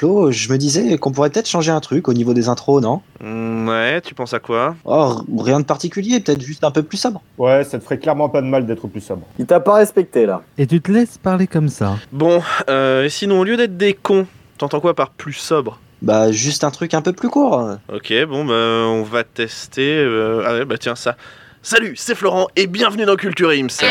Flo, je me disais qu'on pourrait peut-être changer un truc au niveau des intros, non? Mm, Ouais, tu penses à quoi? Oh, rien de particulier, peut-être juste un peu plus sobre. Ouais, ça te ferait clairement pas de mal d'être plus sobre. Il t'a pas respecté là. Et tu te laisses parler comme ça. Bon, euh, et sinon, au lieu d'être des cons, t'entends quoi par plus sobre? Bah, juste un truc un peu plus court. Ok, bon, bah, on va tester. euh, Ah ouais, bah tiens, ça. Salut, c'est Florent et bienvenue dans Culture Ims.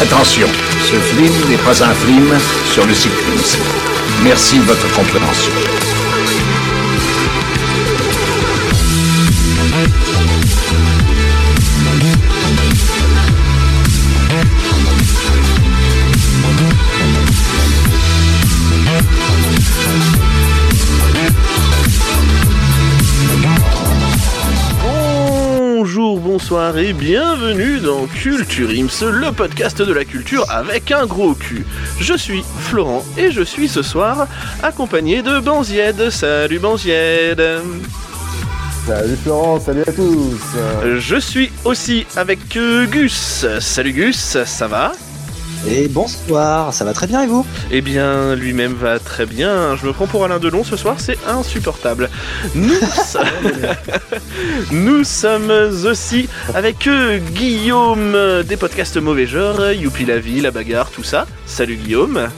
Attention, ce film n'est pas un film sur le cyclisme. Merci de votre compréhension. Bonsoir et bienvenue dans Culture Ims, le podcast de la culture avec un gros cul. Je suis Florent et je suis ce soir accompagné de Banzied. Salut Banzied. Salut Florent, salut à tous. Je suis aussi avec Gus. Salut Gus, ça va? Et bonsoir, ça va très bien et vous Eh bien, lui-même va très bien. Je me prends pour Alain Delon ce soir, c'est insupportable. Nous, Nous sommes aussi avec Guillaume des podcasts mauvais genre, Youpi la vie, la bagarre, tout ça. Salut Guillaume.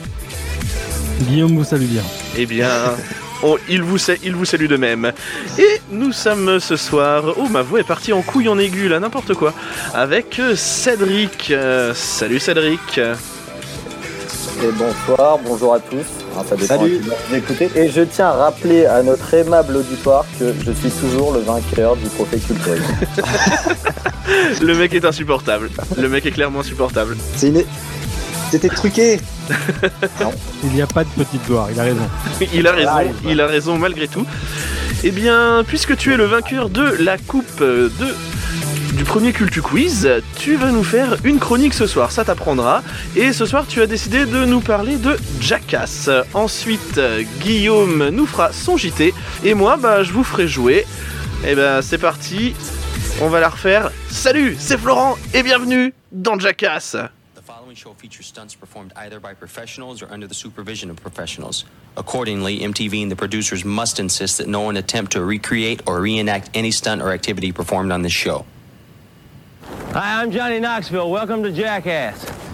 Guillaume vous salue bien. Eh bien, on- il, vous sa- il vous salue de même. Et nous sommes ce soir. Oh, ma voix est partie en couille en aigu, là, n'importe quoi. Avec euh, Cédric. Euh, salut Cédric. Et bonsoir, bonjour à tous. Ça dépend Salut. à qui. Et je tiens à rappeler à notre aimable auditoire que je suis toujours le vainqueur du trophée culturel. Le mec est insupportable. Le mec est clairement insupportable. C'est une... C'était truqué Il n'y a pas de petite gloire, il a raison. il a raison, Live. il a raison malgré tout. Eh bien, puisque tu es le vainqueur de la coupe euh, de du premier Cultu Quiz, tu vas nous faire une chronique ce soir, ça t'apprendra. Et ce soir, tu as décidé de nous parler de Jackass. Ensuite, Guillaume nous fera son JT et moi, bah, je vous ferai jouer. Eh ben, c'est parti. On va la refaire. Salut, c'est Florent et bienvenue dans Jackass. Following show features stunts performed either by professionals or under the supervision of professionals. Accordingly, MTV and the producers must insist that no one attempt to recreate or reenact any stunt or activity performed on this show. Hi, I'm Johnny Knoxville. Welcome to Jackass.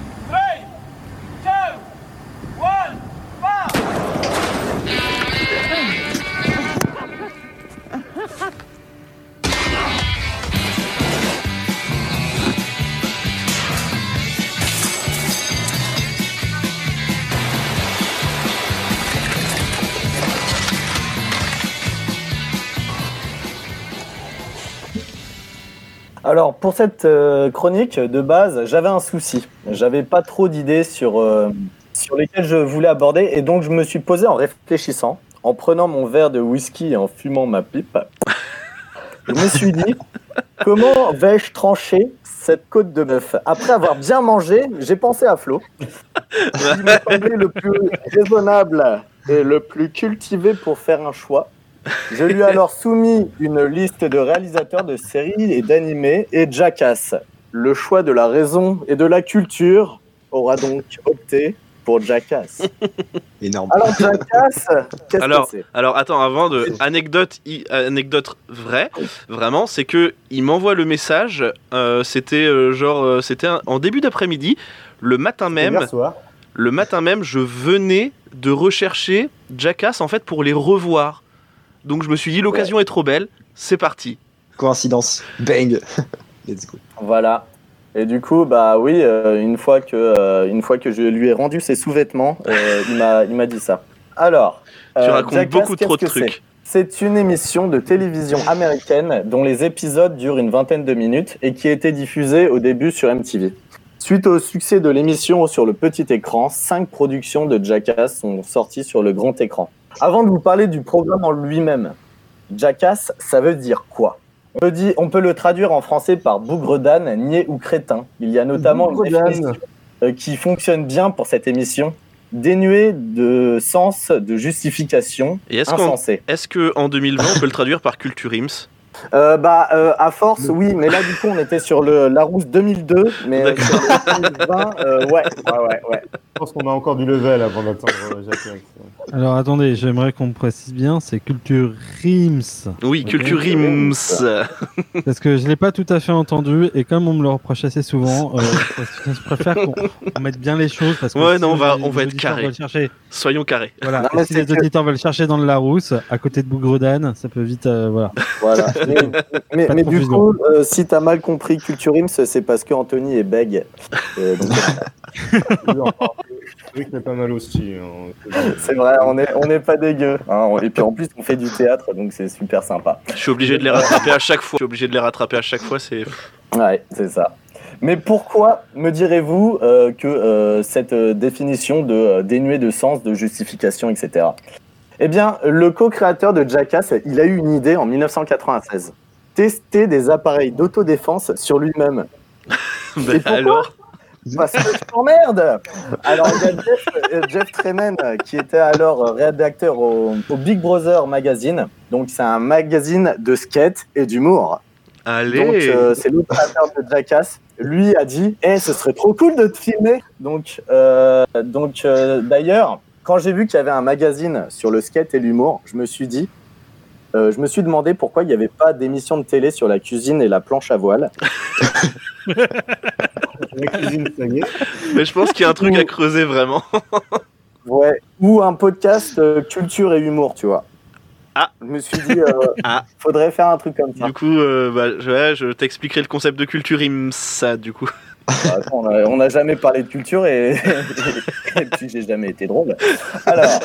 Alors, pour cette euh, chronique, de base, j'avais un souci. J'avais pas trop d'idées sur, euh, sur lesquelles je voulais aborder. Et donc, je me suis posé en réfléchissant, en prenant mon verre de whisky et en fumant ma pipe. Je me suis dit, comment vais-je trancher cette côte de bœuf? Après avoir bien mangé, j'ai pensé à Flo. Il m'a semblé le plus raisonnable et le plus cultivé pour faire un choix. Je lui ai alors soumis une liste de réalisateurs de séries et d'animés et Jackass. Le choix de la raison et de la culture aura donc opté pour Jackass. Énorme. Alors Jackass, qu'est-ce Alors, que c'est? alors attends, avant de anecdote, i- anecdote vraie, vraiment, c'est que il m'envoie le message. euh, c'était euh, genre, euh, c'était un- en début d'après-midi, le matin même. hier soir. Le matin même, je venais de rechercher Jackass en fait pour les revoir. Donc je me suis dit l'occasion est trop belle, c'est parti. Coïncidence. Bang Let's go. Voilà. Et du coup, bah oui, euh, une fois que euh, une fois que je lui ai rendu ses sous-vêtements, euh, il m'a il m'a dit ça. Alors, Tu racontes Jackass, beaucoup trop de trucs. c'est C'est une émission de télévision américaine dont les épisodes durent une vingtaine de minutes et qui a été diffusée au début sur MTV. Suite au succès de l'émission sur le petit écran, cinq productions de Jackass sont sorties sur le grand écran. Avant de vous parler du programme en lui-même, Jackass, ça veut dire quoi? On peut, dire- on peut le traduire en français par bougre d'âne, niais ou crétin. Il y a notamment une définition euh, qui fonctionne bien pour cette émission, dénuée de sens, de justification, Et est-ce insensée. est-ce que en 2020 on peut le traduire par Culture Ims? Euh, bah, euh, à force, oui, mais là, du coup, on était sur le Larousse 2002, mais euh, sur le 2020, euh, ouais, ouais, ouais, ouais. Je pense qu'on a encore du level avant d'attendre Jacques. Alors attendez, j'aimerais qu'on me précise bien, c'est Culture Rims. Oui, Culture Rims. Parce que je l'ai pas tout à fait entendu et comme on me le reproche assez souvent, euh, je préfère qu'on mette bien les choses parce que Ouais, si non, on va, on va être carré. chercher, Soyons carrés. voilà, Non, si les que- auditeurs veulent chercher dans le Larousse, à côté de Bougredane, ça peut vite, euh, voilà. Voilà. Mais, du coup, euh, si t'as mal compris Culture c'est parce que Anthony est bègue. Euh, pas mal aussi. hein. c'est vrai, on est, on n'est pas dégueu. hein. Et puis en plus, on fait du théâtre, donc c'est super sympa. Je suis obligé de les rattraper à chaque fois. Je suis obligé de les rattraper à chaque fois. C'est Ouais, c'est ça. Mais pourquoi me direz-vous euh, que euh, cette euh, définition de euh, dénuée de sens, de justification, etc. Eh bien, le co-créateur de Jackass, il a eu une idée en 1996. Tester des appareils d'autodéfense sur lui-même. Ben, pourquoi alors. Parce que je t'emmerde Alors, il y a Jeff, euh, Jeff Tremen, euh, qui était alors euh, rédacteur au, au Big Brother Magazine. Donc, c'est un magazine de skate et d'humour. Allez. Donc, euh, c'est le créateur de Jackass. Lui a dit Eh, ce serait trop cool de te filmer Donc, euh, donc euh, d'ailleurs, quand j'ai vu qu'il y avait un magazine sur le skate et l'humour, je me suis dit euh, je me suis demandé pourquoi il n'y avait pas d'émission de télé sur la cuisine et la planche à voile. La cuisine, ça y est. Mais je pense qu'il y a un truc à creuser vraiment. Ouais. Ou un podcast euh, culture et humour, tu vois. Ah. Je me suis dit, euh, Ah. faudrait faire un truc comme ça. Du coup, euh, bah, je, ouais, je t'expliquerai le concept de Culture Rims, ça, du coup. Bah, on a- on n'a jamais parlé de culture et, et puis j'ai jamais été drôle. Alors,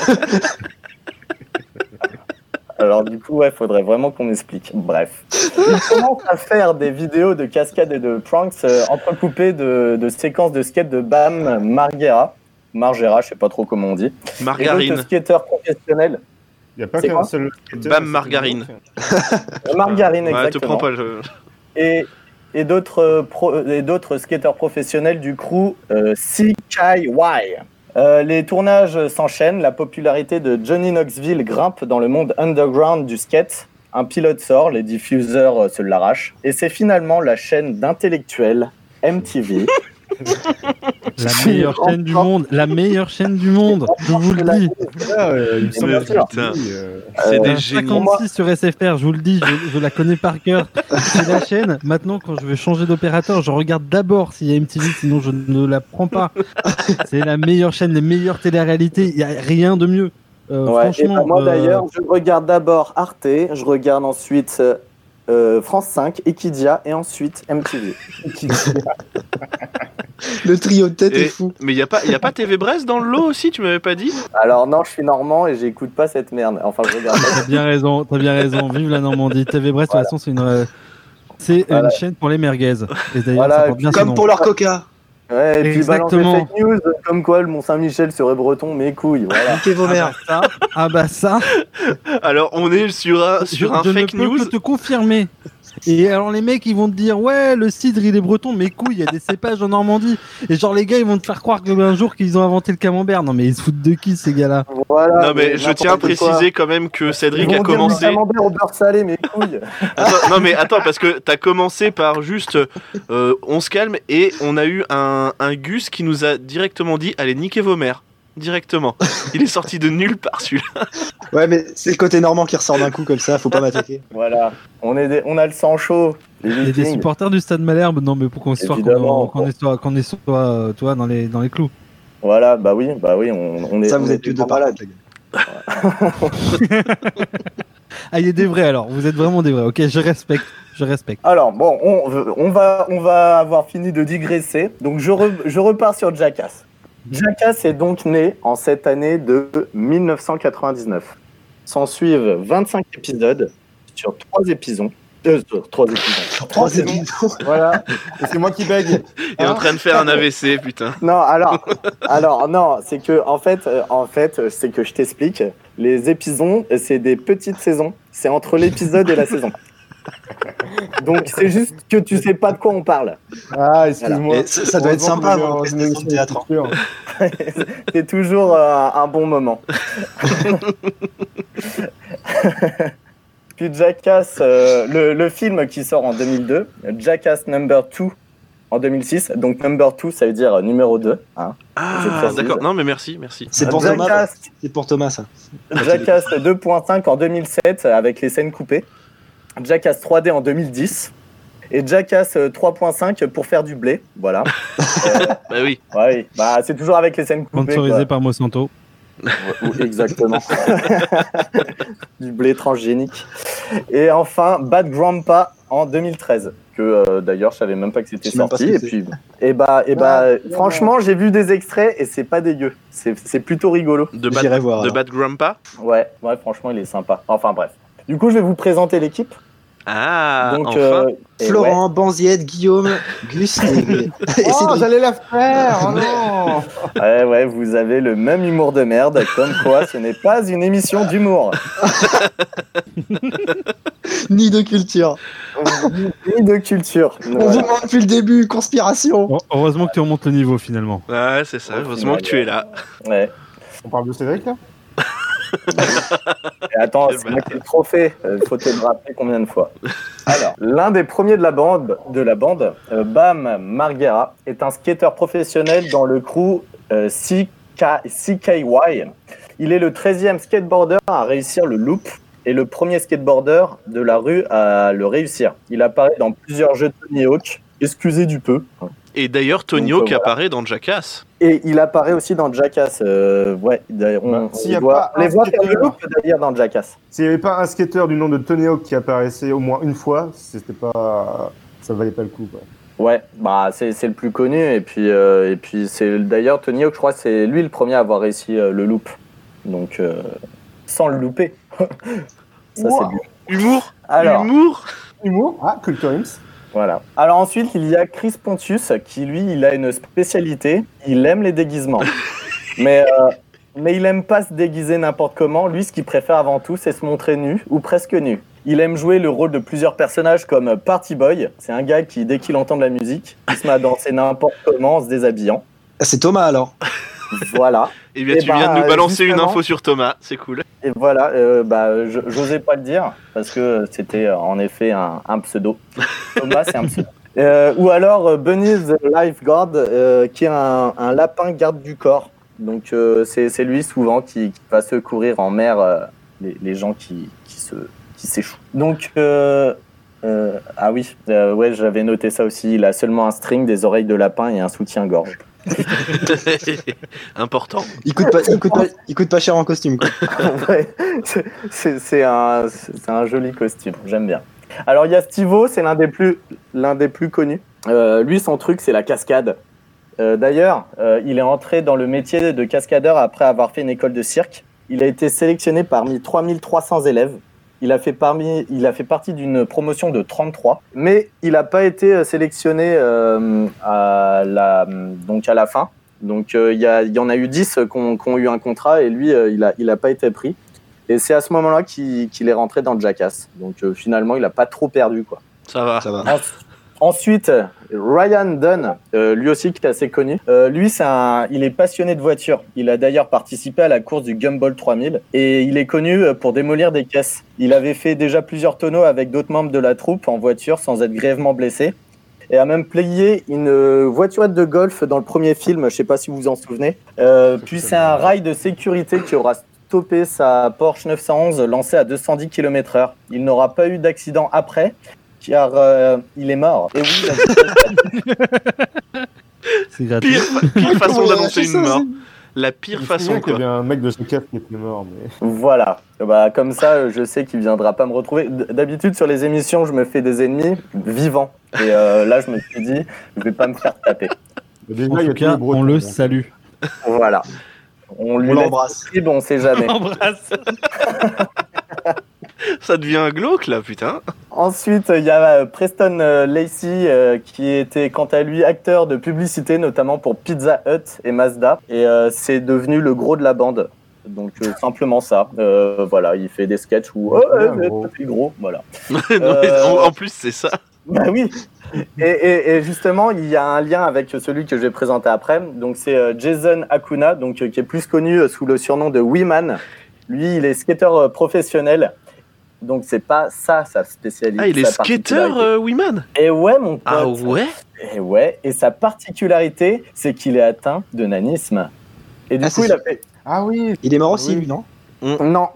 alors du coup, ouais, faudrait vraiment qu'on explique. Bref, il commence à faire des vidéos de cascades et de pranks euh, entrecoupées de, de séquences de skate de Bam Margera. Margera, je sais pas trop comment on dit. Margarine. d'autres skateurs professionnels. Il n'y a pas qu'un seul. Bam Margarine. Margarine, Ouais, te exactement. prends pas. Je... et, et d'autres euh, pro- et d'autres skateurs professionnels du crew euh, CKY. Euh, les tournages s'enchaînent, la popularité de Johnny Knoxville grimpe dans le monde underground du skate. Un pilote sort, les diffuseurs euh, se l'arrachent, et c'est finalement la chaîne d'intellectuels MTV. La meilleure chaîne du monde, la meilleure chaîne du monde, je vous le dis. Ah, euh, me semble Bien que sûr. c'est euh, Euh, des Un génies. 56 sur SFR, je vous le dis, je, je la connais par cœur. C'est la chaîne. Maintenant, quand je veux changer d'opérateur, je regarde d'abord s'il y a MTV, sinon je ne la prends pas. C'est la meilleure chaîne, les meilleures téléréalités. Il n'y a rien de mieux. Euh, Ouais, et franchement, ben moi euh, d'ailleurs, je regarde d'abord Arte, je regarde ensuite euh, France 5, Equidia, et ensuite MTV. Le trio de tête Et- est fou. Mais il n'y a, pas- y a pas TV Brest dans le lot aussi, tu m'avais pas dit? Alors non, je suis normand et j'écoute pas cette merde. Enfin, je regarde. T'as bien raison, t'as bien raison. Vive la Normandie. TV Brest, de toute façon, c'est une, euh, c'est Voilà. une chaîne pour les merguez. Et d'ailleurs, Voilà, ça porte bien son Comme pour leur coca. Ouais, et puis balance des Exactement. fake news comme quoi le Mont-Saint-Michel serait breton, mes couilles, voilà. Vos Ah mères. bah ça, ah bah ça, Alors, on est sur un, sur je, un je ne fake peux news. que te confirmer. Et alors les mecs ils vont te dire ouais le cidre il est breton mais couilles il y a des cépages en Normandie et genre les gars ils vont te faire croire que un jour qu'ils ont inventé le camembert non mais ils se foutent de qui ces gars là voilà Non, mais je tiens à quoi. préciser quand même que Ils Cédric vont a dire commencé. camembert au beurre salé, mes couilles. Attends, non, mais attends, parce que t'as commencé par juste euh, on se calme et on a eu un, un Gus qui nous a directement dit allez, niquez vos mères. Directement. Il est sorti de nulle part celui-là. Ouais, mais c'est le côté normand qui ressort d'un coup comme ça, faut pas m'attaquer. Voilà, on, est des- on a le sang chaud. Les il y a des supporters du Stade Malherbe non mais pour qu'on soit qu'on Évidemment. qu'on est soit qu'on est soit euh, toi dans les dans les clous Voilà, bah oui, bah oui, on, on est. Ça, on vous est êtes deux grands malades, les gars. ah il y a des vrais alors vous êtes vraiment des vrais ok je respecte je respecte Alors bon, on, on va, on va avoir fini de digresser. Donc je, re- je repars sur Jackass. Jackass est donc né en cette année de 1999. S'en suivent 25 épisodes sur trois épisodes. Euh, sur trois épisodes. Sur trois Trois saisons. épisodes. Voilà, et c'est moi qui bègue. Il est en train de faire un AVC, putain. Non, alors, alors non, c'est que en fait, euh, en fait, euh, c'est que je t'explique. Les épisodes, c'est des petites saisons. C'est entre l'épisode et la saison. Donc c'est juste que tu sais pas de quoi on parle. Ah, excuse-moi. Et ça- ça doit être sympa, une émission de théâtre. culture. C'est toujours euh, un bon moment. puis Jackass, euh, le, le film qui sort en 2002, Jackass Number 2 en 2006. Donc Number 2, ça veut dire euh, numéro 2. Hein. Je Ah, d'accord. Non, mais merci, merci. C'est pour Thomas. Jackass, C'est pour Thomas, ça. Jackass 2.5 en 2007 avec les scènes coupées. Jackass 3D en 2010. Et Jackass euh, 3.5 pour faire du blé. Voilà. Bah oui. Ouais, bah, c'est toujours avec les scènes coupées. Sponsorisé par Monsanto. Exactement. du blé transgénique. Et enfin, Bad Grandpa en 2013. Que euh, d'ailleurs, je savais même pas que c'était sorti. Et puis, et bah, et bah, Ouais, franchement, j'ai vu des extraits et c'est pas dégueu. C'est c'est plutôt rigolo. De J'irai Bad, voir. de. Bad Grandpa? Ouais, ouais, franchement, il est sympa. Enfin, bref. Du coup, je vais vous présenter l'équipe. Ah, Donc, enfin. euh, Florent, Banziette, Guillaume, Gus et, Oh, j'allais la faire Oh non ouais, ouais, ouais, vous avez le même humour de merde, comme quoi ce n'est pas une émission d'humour. Ni de culture. Ni de culture. On Voilà. vous ment depuis le début, conspiration. Bon, heureusement que tu remontes le niveau finalement. Ouais, c'est ça. Heureusement que tu es là. Ouais. On parle de Cédric là? Et attends, c'est moi qui ai le trophée. Euh, faut te le rappeler combien de fois. Alors, l'un des premiers de la bande, de la bande euh, Bam Margera, est un skateur professionnel dans le crew euh, CK CKY. Il est le 13e skateboarder à réussir le loop et le premier skateboarder de la rue à le réussir. Il apparaît dans plusieurs jeux de Tony Hawk. Excusez du peu. Et d'ailleurs, Tony Donc, Hawk euh, voilà. apparaît dans Jackass. Et il apparaît aussi dans Jackass. euh, ouais, d'ailleurs, on, Bah, on y a voit, pas les voit faire le d'ailleurs dans Jackass. S'il n'y avait pas un skateur du nom de Tony Hawk qui apparaissait au moins une fois, c'était pas. Ça valait pas le coup. Quoi. Ouais, bah c'est c'est le plus connu et puis euh, et puis c'est d'ailleurs Tony Hawk, je crois, que c'est lui le premier à avoir réussi euh, le loop, donc euh, sans le louper. Ça c'est bien. Humour Alors Humour Humour Ah, Culture. Voilà. Alors ensuite il y a Chris Pontius qui lui il a une spécialité, il aime les déguisements, mais euh, mais il aime pas se déguiser n'importe comment. Lui ce qu'il préfère avant tout c'est se montrer nu ou presque nu. Il aime jouer le rôle de plusieurs personnages comme Party Boy. C'est un gars qui, dès qu'il entend de la musique, il se met à danser n'importe comment en se déshabillant. C'est Thomas alors. Voilà. Eh bien, Eh tu ben, viens de nous balancer une info sur Thomas. C'est cool. Et voilà, euh, bah, j'osais pas le dire parce que c'était euh, en effet un, un pseudo. Thomas, c'est un pseudo. Euh, ou alors Bunny the Lifeguard, euh, qui est un, un lapin garde du corps. Donc c'est lui souvent qui, qui va secourir en mer les, les gens qui, qui se qui s'échouent. Donc ah oui, ouais, j'avais noté ça aussi. Il a seulement un string, des oreilles de lapin et un soutien-gorge. Important. Il coûte pas, il coûte pas, il coûte pas cher en costume. Ouais, c'est- un, joli costume, j'aime bien. Alors il y a Stivo, c'est l'un des plus, l'un des plus connus. Euh, lui, son truc, c'est la cascade. Euh, D'ailleurs, euh, il est entré dans le métier de cascadeur après avoir fait une école de cirque. Il a été sélectionné parmi 3300 élèves. Il a fait, parmi, il a fait partie d'une promotion de 33, mais il n'a pas été euh, sélectionné euh, à, la, donc à la fin. Donc euh, il y, y en a eu 10 qui ont, eu un contrat et lui, euh, il n'a il a pas été pris. Et c'est à ce moment-là qu'il qu'il est rentré dans Jackass. Donc euh, finalement, il n'a pas trop perdu. Quoi. Ça va. Ça va. En- Ensuite, Ryan Dunn, euh, lui aussi qui est assez connu. Euh, lui, c'est un, il est passionné de voitures. Il a d'ailleurs participé à la course du Gumball 3000 et il est connu euh, pour démolir des caisses. Il avait fait déjà plusieurs tonneaux avec d'autres membres de la troupe en voiture sans être grièvement blessé et a même playé une voiturette de golf dans le premier film. Je sais pas si vous vous en souvenez. Euh, puis c'est un rail de sécurité qui aura stoppé sa Porsche 911 lancée à 210 km/h. Il n'aura pas eu d'accident après car euh, il est mort. Et oui, la- C'est gratuit. Pire, pire façon d'annoncer une mort. La pire façon, qu'il y avait un mec de ce caf qui était mort, mais. voilà. Bah, comme ça, je sais qu'il viendra pas me retrouver. D'habitude, sur les émissions, je me fais des ennemis vivants. Et euh, là, je me suis dit, je vais pas me faire taper. Déjà, En tout cas, Bretons, on le salue. Voilà. On On l'embrasse. on sait jamais. Embrasse. Ça devient glauque, là, putain. Ensuite, il y a euh, Preston euh, Lacey euh, qui était quant à lui acteur de publicité, notamment pour Pizza Hut et Mazda. Et euh, c'est devenu le gros de la bande. Donc euh, simplement ça. Euh, voilà, il fait des sketchs où oh, Ouais, gros. gros, voilà. Non, Euh, en, en plus, c'est ça. Bah oui. Et, et- et justement, il y a un lien avec celui que je vais présenter après. Donc c'est Jason Akuna, donc qui est plus connu sous le surnom de Weeman. Lui, il est skateur euh, professionnel Donc c'est pas ça sa spécialité. Ah, il est skater, euh, Wiman? Et ouais, mon pote. Ah ouais? Et ouais. Et sa particularité, c'est qu'il est atteint de nanisme. Et du Ah, coup, il a fait. Ah oui. Il est mort aussi, Oui. lui, non? Non.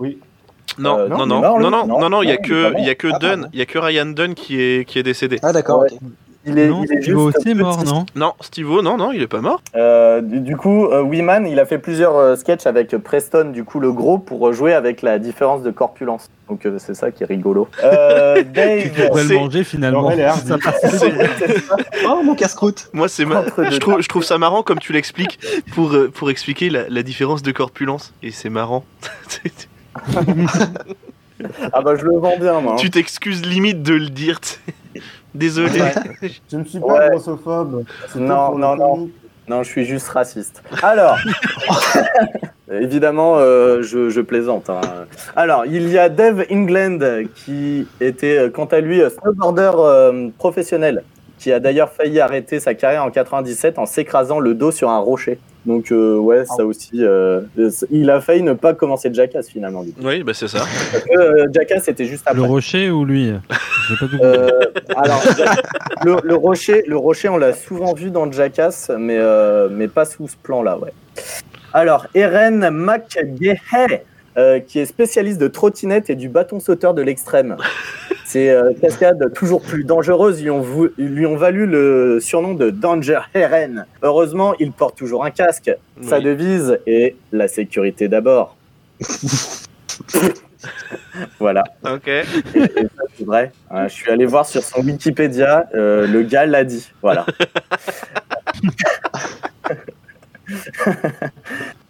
Non, Euh, non, non, non, non, non, Non, non, non, il y a que, il y a que Ah, Dunn, pardon. il y a que Ryan Dunn qui est, qui est décédé. Ah, d'accord, Ouais. ok. Il est, non, il est Steve aussi juste mort, non Non, Steve-O, non, non, il est pas mort. Euh, du, du coup, euh, Weeman, il a fait plusieurs euh, sketchs avec Preston, du coup le gros, pour jouer avec la différence de corpulence. Donc euh, c'est ça qui est rigolo. Euh, Tu Dave, pourrais c'est- le manger finalement. Oh, mon casse-croûte Moi, c'est ma... Je, trouve, je trouve ça marrant comme tu l'expliques pour, euh, pour expliquer la, la différence de corpulence. Et c'est marrant. ah bah je le vends bien moi. hein. tu t'excuses limite de le dire. tu Désolé. Je ne suis pas Ouais. grossophobe. Non, non, non. Non, je suis juste raciste. Alors, évidemment, euh, je, je plaisante. hein. Alors, il y a Dave England qui était, euh, quant à lui, euh, snowboarder euh, professionnel, qui a d'ailleurs failli arrêter sa carrière en 97 en s'écrasant le dos sur un rocher. Donc, euh, ouais, ça aussi, euh, il a failli ne pas commencer Jackass finalement. du coup. Oui, bah c'est ça. Parce que, euh, Jackass, c'était juste après. Le rocher ou lui? J'ai pas tout compris. Euh, alors, le, le rocher, le rocher, on l'a souvent vu dans Jackass, mais, euh, mais pas sous ce plan-là, ouais. Alors, Eren McGahey, euh, qui est spécialiste de trottinette et du bâton sauteur de l'extrême. Ces euh, cascades toujours plus dangereuses lui ont, vou- lui ont valu le surnom de Danger Eren. Heureusement, il porte toujours un casque. Sa devise est la sécurité d'abord. voilà. Ok. Et, et ça, c'est vrai. Euh, je suis allé voir sur son Wikipédia, euh, le gars l'a dit. Voilà.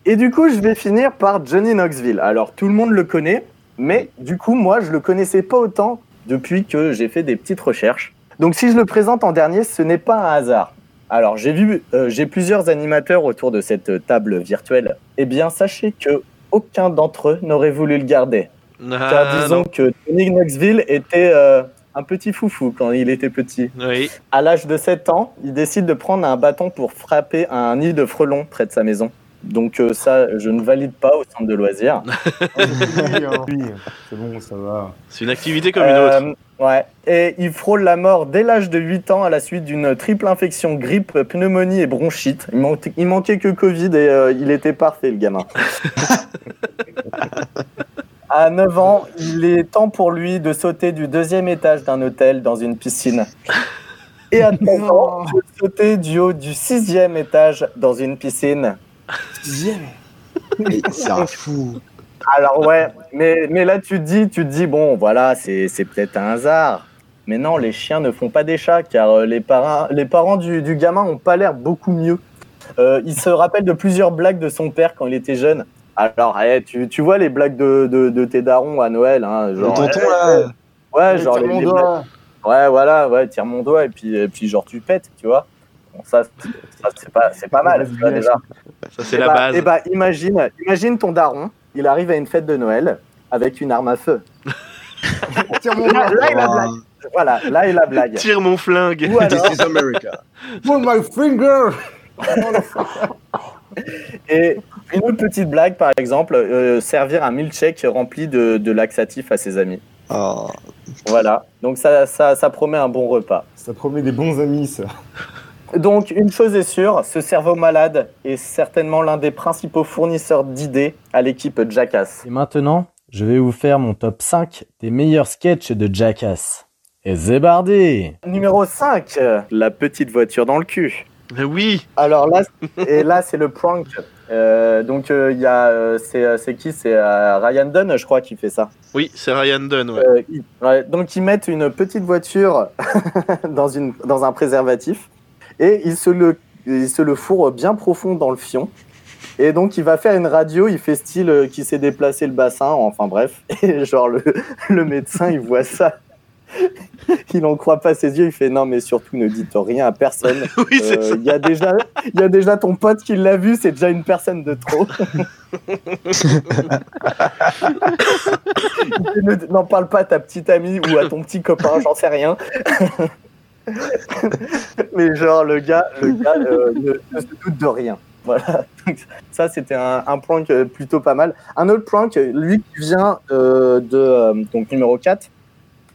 et du coup, je vais finir par Johnny Knoxville. Alors, tout le monde le connaît, mais du coup, moi, je le connaissais pas autant depuis que j'ai fait des petites recherches. Donc, si je le présente en dernier, ce n'est pas un hasard. Alors, j'ai vu, euh, j'ai plusieurs animateurs autour de cette table virtuelle. Eh bien, sachez que aucun d'entre eux n'aurait voulu le garder. Car Ah, disons non. que Tony Knoxville était euh, un petit foufou quand il était petit. Oui. À l'âge de 7 ans, il décide de prendre un bâton pour frapper un nid de frelons près de sa maison. Donc euh, ça, je ne valide pas au centre de loisirs. Oui, hein. C'est bon, ça va. C'est une activité comme une autre. Euh, Ouais. Et il frôle la mort dès l'âge de 8 ans à la suite d'une triple infection, grippe, pneumonie et bronchite. Il, manquait- il manquait que Covid et euh, il était parfait, le gamin. à 9 ans, il est temps pour lui de sauter du deuxième étage d'un hôtel dans une piscine. Et à 13 ans, de sauter du haut du sixième étage dans une piscine. Mais C'est un fou. Alors ouais, mais, mais là tu te dis, tu te dis bon voilà, c'est c'est peut-être un hasard. Mais non, les chiens ne font pas des chats car euh, les parents, les parents du, du gamin ont pas l'air beaucoup mieux. Euh, il se rappelle de plusieurs blagues de son père quand il était jeune. Alors, eh, tu, tu vois les blagues de, de, de tes darons à Noël, hein, Le genre, tonton, eh, là. ouais, genre les, mon les doigt. blagues- ouais, voilà, ouais, tire mon doigt et puis, et puis genre tu pètes, tu vois. Bon, ça, c'est- ça, c'est pas, c'est pas mal, vois, déjà. Ça, c'est Eh la bah- base. Eh bah, imagine, imagine ton daron, il arrive à une fête de Noël avec une arme à feu. Tire mon Là, là est la blague. Voilà, là est la blague. Tire mon flingue. Ou alors, This is America. Pull my finger. et une autre petite blague, par exemple, euh, servir un milkshake rempli de, de laxatifs à ses amis. Oh. Voilà, donc ça, ça, ça promet un bon repas. Ça promet des bons amis, ça. Donc, une chose est sûre, ce cerveau malade est certainement l'un des principaux fournisseurs d'idées à l'équipe Jackass. Et maintenant, je vais vous faire mon top 5 des meilleurs sketchs de Jackass. Et Zébardi Numéro 5, la petite voiture dans le cul. Oui. Alors là, et là c'est le prank. Euh, donc euh, il y a, euh, c'est, euh, qui? C'est euh, Ryan Dunn, je crois, qui fait ça. Oui, c'est Ryan Dunn. Ouais. Euh, il- ouais, donc ils mettent une petite voiture dans, une, dans un préservatif et ils se, le, ils se le fourrent bien profond dans le fion. Et donc il va faire une radio, il fait style euh, qui s'est déplacé le bassin, enfin bref. Et genre le, le médecin il voit ça. Il n'en croit pas ses yeux, il fait non mais surtout ne dites rien à personne. Oui, c'est Euh, ça. Il y, a déjà- il y a déjà ton pote qui l'a vu, c'est déjà une personne de trop. Il N'en parle pas à ta petite amie ou à ton petit copain, j'en sais rien. Mais genre, le gars, le gars euh, ne, se doute de rien. Voilà. Donc, ça, c'était un, prank euh, plutôt pas mal. Un autre prank, lui qui vient euh, de. donc, numéro 4,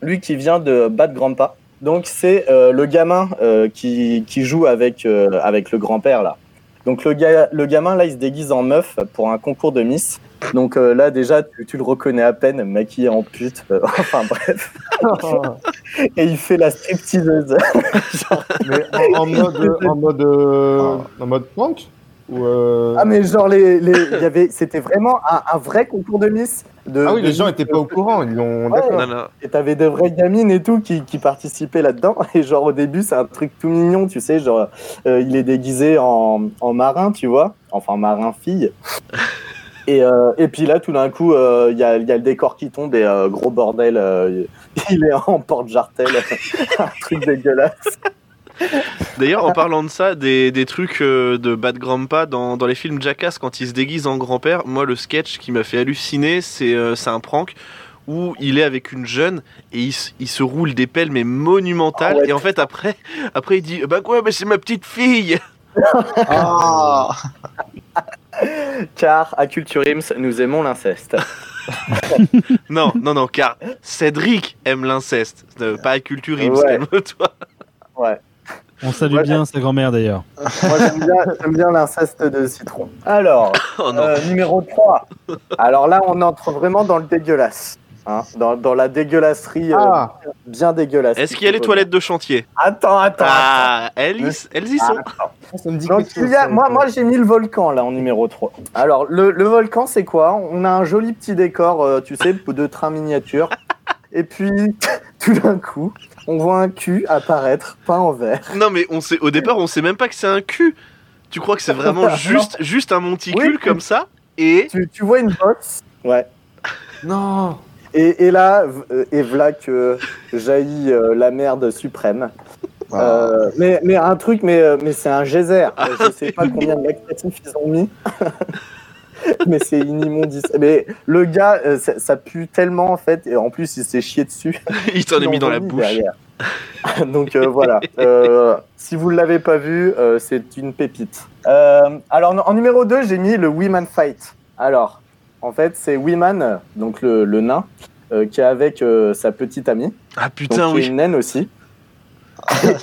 lui qui vient de Bad Grandpa. Donc, c'est le gamin qui, qui joue avec, avec le grand-père, là. Donc, le, le gamin, là, il se déguise en meuf pour un concours de Miss. Donc, euh, là, déjà, tu, tu le reconnais à peine, maquillé en pute. Euh, enfin, bref. Et il fait la stripteaseuse. Mais en, en mode, en mode, euh, en mode prank ou euh, Ah mais genre les, les il y avait c'était vraiment un, un vrai concours de Miss. De, Ah oui, de les gens Miss, étaient pas au courant, ils. Ouais. Non, non. Et t'avais de vraies gamines et tout qui, qui participaient là-dedans. Et genre au début c'est un truc tout mignon, tu sais, genre euh, il est déguisé en, en marin, tu vois, enfin marin fille. Et, euh, et puis là tout d'un coup euh, il y, a, il y a le décor qui tombe et euh, gros bordel, euh, il est en porte-jartel, un truc dégueulasse. D'ailleurs, en parlant de ça, des, des trucs euh, de Bad Grandpa dans, dans les films Jackass, quand il se déguise en grand-père, moi, le sketch qui m'a fait halluciner, c'est euh, un prank où il est avec une jeune et il, se- il se roule des pelles, mais monumentales. Ah ouais. Et en fait, après, après il dit Bah quoi, mais c'est ma petite fille Ah Car à Culture Ims nous aimons l'inceste. Non, non, non, car Cédric aime l'inceste, euh, pas à Culture Ims, Ouais. calme-toi. Ouais. On salue Ouais. bien sa grand-mère d'ailleurs. Moi, j'aime bien, l'inceste de citron. Alors, Oh euh, numéro 3. Alors là, on entre vraiment dans le dégueulasse. Hein, dans, dans la dégueulasserie euh, Ah, bien dégueulasse. Est-ce qu'il y a les toilettes de chantier? Attends, attends. Ah, elles, y- elles y sont. attends. ça me dit Donc, quelque chose, il y a- ça, moi, moi j'ai mis le volcan là en numéro 3. Alors, le, le volcan, c'est quoi? On a un joli petit décor, euh, tu sais, de train miniature. Et puis, tout d'un coup, on voit un cul apparaître, peint en vert. Non, mais on sait, au départ, on sait même pas que c'est un cul. Tu crois que c'est vraiment juste, juste un monticule Oui. comme ça? Et Tu, tu vois une box Ouais. Non Et, et là, euh, et voilà que jaillit euh, la merde suprême. Euh, mais, mais un truc, mais, euh, mais c'est un geyser. Euh, Je sais pas combien de laxatifs ils ont mis. mais c'est une immondice. Mais le gars, euh, ça, ça pue tellement en fait. Et en plus, il s'est chié dessus. il t'en est mis dans la bouche. derrière. Donc euh, voilà. Euh, si vous ne l'avez pas vu, euh, c'est une pépite. Euh, alors en numéro 2, j'ai mis le Women Fight. Alors, en fait, c'est Wiman, donc le, le nain, euh, qui est avec euh, sa petite amie. Ah Donc, putain, qui est oui. une naine aussi.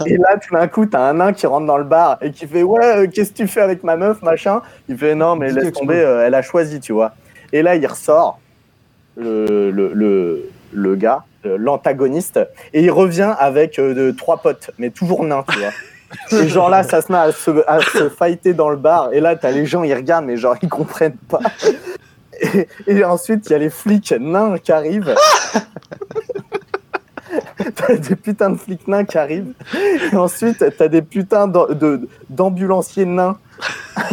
et, là, tout d'un coup, t'as un nain qui rentre dans le bar et qui fait Ouais, euh, qu'est-ce que tu fais avec ma meuf, machin? Il fait Non, mais laisse tomber, euh, elle a choisi, tu vois. Et là, il ressort, le, le, le, le gars, l'antagoniste, et il revient avec euh, de, trois potes, mais toujours nains, tu vois. Et genre là, ça se met à se, à se fighter dans le bar. Et là, t'as les gens, ils regardent, mais genre, ils comprennent pas. Et, et ensuite, il y a les flics nains qui arrivent. t'as des putains de flics nains qui arrivent. Et ensuite, t'as des putains de- d'ambulanciers nains.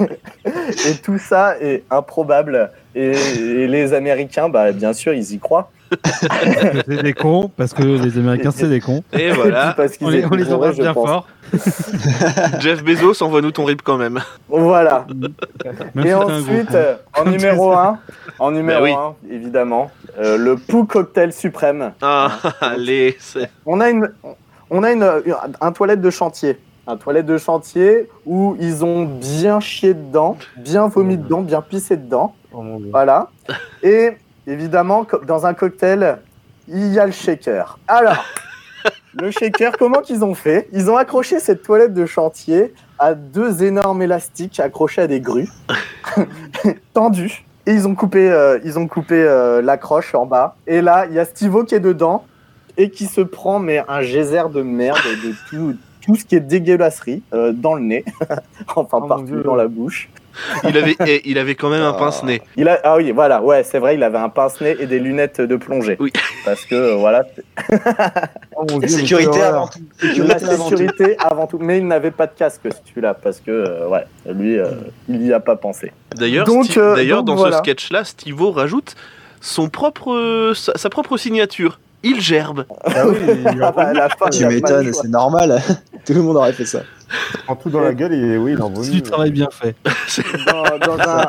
et tout ça est improbable. Et, et les Américains, bah, bien sûr, ils y croient. C'est des cons, parce que les Américains, c'est des cons. Et voilà. parce qu'ils On les, on embrasse bien pense. fort. Jeff Bezos, envoie-nous ton rip quand même. Voilà. Même Et si ensuite, euh, en numéro tu 1, en numéro oui. 1, évidemment, euh, le Pou Cocktail Suprême. Ah, allez, c'est. On a une, on a une, un toilette de chantier. Un toilette de chantier où ils ont bien chié dedans, bien vomi dedans, bien pissé dedans. Oh mon dieu. Voilà. Et évidemment, dans un cocktail, il y a le shaker. Alors, le shaker, comment qu'ils ont fait? Ils ont accroché cette toilette de chantier à deux énormes élastiques accrochés à des grues, tendus. Et ils ont coupé, euh, ils ont coupé euh, l'accroche en bas. Et là, il y a Stivo qui est dedans et qui se prend mais un geyser de merde de tout, tout ce qui est dégueulasserie euh, dans le nez, enfin Oh partout dans la bouche. Il avait, eh, il avait quand même un pince-nez. Il a, ah oui, voilà, ouais, c'est vrai, il avait un pince-nez et des lunettes de plongée. Oui. Parce que, voilà, Oh dieu, Sécurité avant tout. la Sécurité avant tout. sécurité avant tout. Mais il n'avait pas de casque, celui-là, parce que, euh, ouais, lui, euh, il n'y a pas pensé. D'ailleurs, euh, d'ailleurs dans voilà. ce sketch-là, Stivo rajoute son propre, euh, sa, sa propre signature. Il gerbe. Ah oui, il Ah bah, fin, Tu m'étonnes, c'est normal. Tout le monde aurait fait ça. prend tout dans la gueule et oui, il en C'est du travail bien fait. dans, dans un,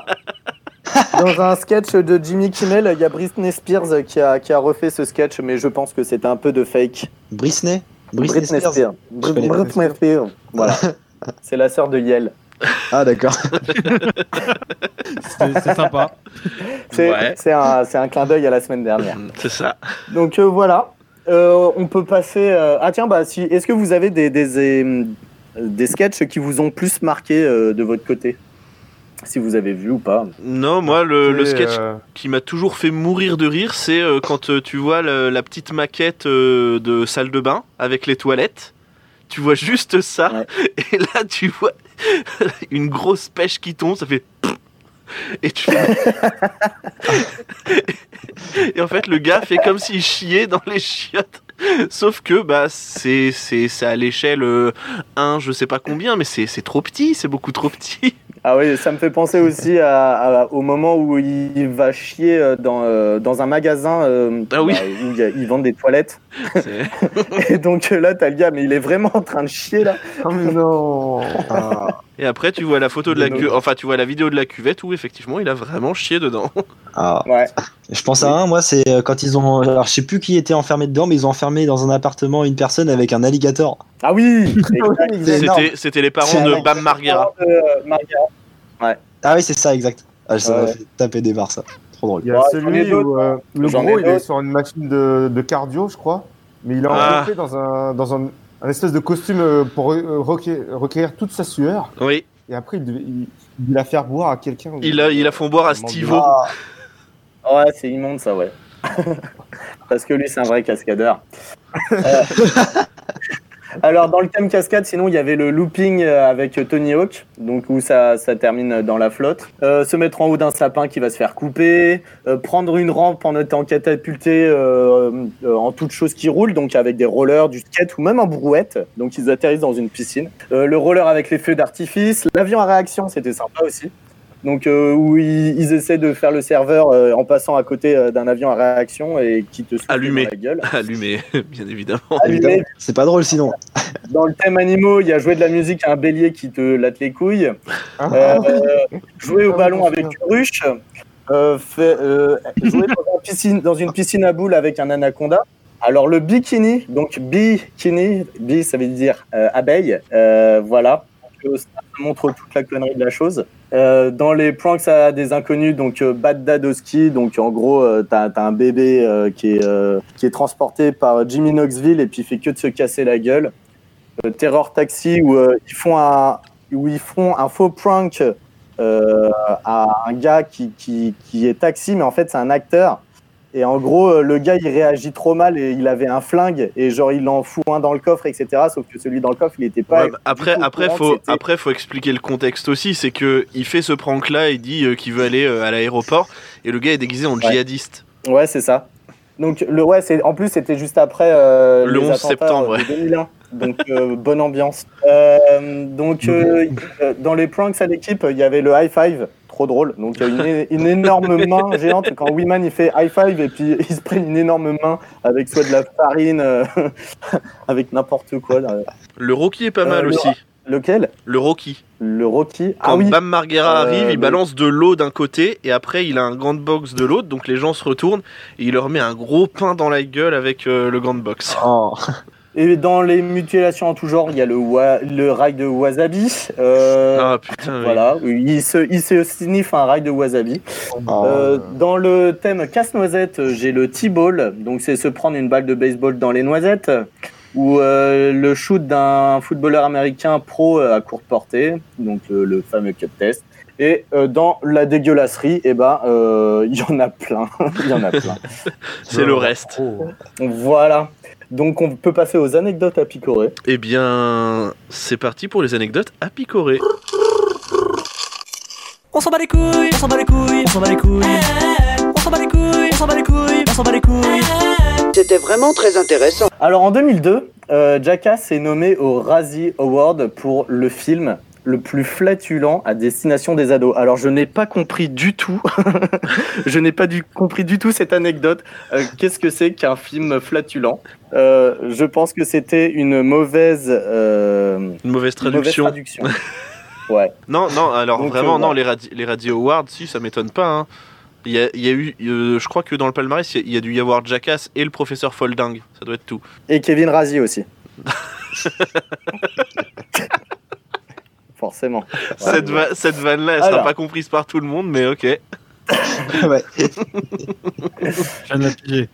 dans un sketch de Jimmy Kimmel, il y a Britney Spears qui a, qui a refait ce sketch, mais je pense que c'était un peu de fake. Britney? Britney Spears. Britney. Spears. Voilà. C'est la sœur de Yel. Ah, d'accord. C'est sympa. C'est Ouais. c'est un, c'est un clin d'œil à la semaine dernière. C'est ça. Donc euh, voilà. Euh, on peut passer. euh, Ah tiens, bah si. Est-ce que vous avez des des, des sketchs qui vous ont plus marqué euh, de votre côté, si vous avez vu ou pas Non, moi, le, le Et, sketch euh, qui m'a toujours fait mourir de rire, c'est euh, quand euh, tu vois le- la petite maquette euh, de salle de bain avec les toilettes. Tu vois juste ça, Ouais. et là tu vois une grosse pêche qui tombe, ça fait. Et tu fais- Et en fait, le gars fait comme s'il chiait dans les chiottes. Sauf que bah c'est à l'échelle euh, 1, je sais pas combien, mais c'est c'est trop petit, c'est beaucoup trop petit. Ah oui, ça me fait penser aussi à, à- au moment où il va chier euh, dans, euh, dans un magasin euh, Ah oui. bah, où il y a- ils vendent des toilettes. Et donc là, t'as le gars, mais il est vraiment en train de chier là. Oh mais non Ah, Et après, tu vois la photo de la cuvette, enfin, tu vois la vidéo de la cuvette où effectivement il a vraiment chié dedans. ah. Ouais. Je pense à un, moi, c'est quand ils ont. Alors, je sais plus qui était enfermé dedans, mais ils ont enfermé dans un appartement une personne avec un alligator. Ah oui. C'était, c'était les parents de Bam Margera. Margera. Ah oui, c'est ça, exact. Ah, ça m'a Ouais. fait taper des barres, ça. Trop drôle. Il y a Ouais, celui où euh, le gros il est sur une machine de, de cardio, je crois, mais il est Ah. enveloppé dans un dans un, un espèce de costume euh, pour euh, recueillir, toute sa sueur, Oui, et après il, il, il la faire boire à quelqu'un. il a, il fait boire à Stivo. Ah, Ouais, c'est immonde ça, ouais. Parce que lui, c'est un vrai cascadeur. Alors, dans le thème cascade, sinon, il y avait le looping euh, avec Tony Hawk, donc où ça, ça termine dans la flotte. Euh, se mettre en haut d'un sapin qui va se faire couper. euh, prendre une rampe en étant catapulté en toute chose qui roule, donc avec des rollers, du skate ou même en brouette. Donc, ils atterrissent dans une piscine. Le roller avec les feux d'artifice. L'avion à réaction, c'était sympa aussi. Donc euh, où ils, ils essaient de faire le serveur euh, en passant à côté euh, d'un avion à réaction et qui te Allumé. dans la gueule. Allumé, bien évidemment. Allumé. C'est pas drôle sinon. Dans le thème animaux, il y a jouer de la musique à un bélier qui te latte les couilles. Ah, Euh, jouer au ballon avec une ruche. Euh, fait- euh, jouer dans, une piscine, dans une piscine à boules avec un anaconda. Alors le bikini, donc bikini, bi ça veut dire euh, abeille, euh, voilà. Ça montre toute la connerie de la chose. Euh, dans les pranks à des inconnus, donc euh, Bad Dad au ski, donc en gros euh, t'as as un bébé euh, qui, est, qui est transporté par Jimmy Knoxville et puis il fait que de se casser la gueule. Terror Taxi où ils font un où ils font un faux prank à un gars qui, qui, qui est taxi, mais en fait c'est un acteur. Et en gros, euh, le gars il réagit trop mal et il avait un flingue et genre il en fout un dans le coffre, etc. Sauf que celui dans le coffre il était pas. Ouais, bah, après, après, faut, après, faut expliquer le contexte aussi. C'est que il fait ce prank-là, il dit euh, qu'il veut aller euh, à l'aéroport, et le gars est déguisé en djihadiste. Ouais, c'est ça. Donc le ouais, c'est en plus c'était juste après euh, Le les 11 attentats, septembre, euh, ouais. de 2001. Donc euh, bonne ambiance. Euh, donc euh, dans les pranks à l'équipe, il y avait le high five, trop drôle. Donc il y a une, énorme main géante quand Wiman il fait high five et puis il se prend une énorme main avec soit de la farine, euh, avec n'importe quoi. là. Le Rocky est pas Euh, mal le- aussi. Lequel? Le Rocky. Le Rocky. Quand ah oui. Bam Margera Euh, arrive, il balance de l'eau d'un côté et après il a un gant de boxe de l'autre, donc les gens se retournent et il leur met un gros pain dans la gueule avec euh, le gant de boxe. Oh. Et dans les mutilations en tout genre, il y a le, wa- le rail de wasabi. Euh, Ah putain, oui. Voilà, il se, il se sniffe un rail de wasabi. Oh. Euh, dans le thème casse-noisette, j'ai le T-ball, donc c'est se prendre une balle de baseball dans les noisettes, ou euh, le shoot d'un footballeur américain pro à courte portée, donc euh, le fameux cut test. Et euh, dans la dégueulasserie, eh ben, euh, il y en a plein, il y en a plein. c'est le reste. Voilà. Donc on peut passer aux anecdotes à picorer. Eh bien, c'est parti pour les anecdotes à picorer. On s'en bat les couilles, on s'en bat les couilles, on s'en bat les couilles. On s'en bat les couilles, on s'en bat les couilles, on s'en bat les couilles. C'était vraiment très intéressant. Alors en 2002, euh, Jackass est nommé au Razzie Award pour le film le plus flatulent à destination des ados. Alors je n'ai pas compris du tout, je n'ai pas du, compris du tout cette anecdote. Euh, Qu'est-ce que c'est qu'un film flatulent Euh, Je pense que c'était une mauvaise, euh, Une mauvaise une mauvaise traduction. traduction. ouais. Non, non, alors Donc, vraiment, non, les, radi- les Radio Awards, si, ça m'étonne pas. hein. Il y, a, il y a eu, euh, je crois que dans le palmarès, il y a- dû y avoir Jackass et le professeur Folding. Ça doit être tout. Et Kevin Razzie aussi. forcément. Cette, va- cette vanne-là, elle sera Alors. pas comprise par tout le monde, mais ok. ouais.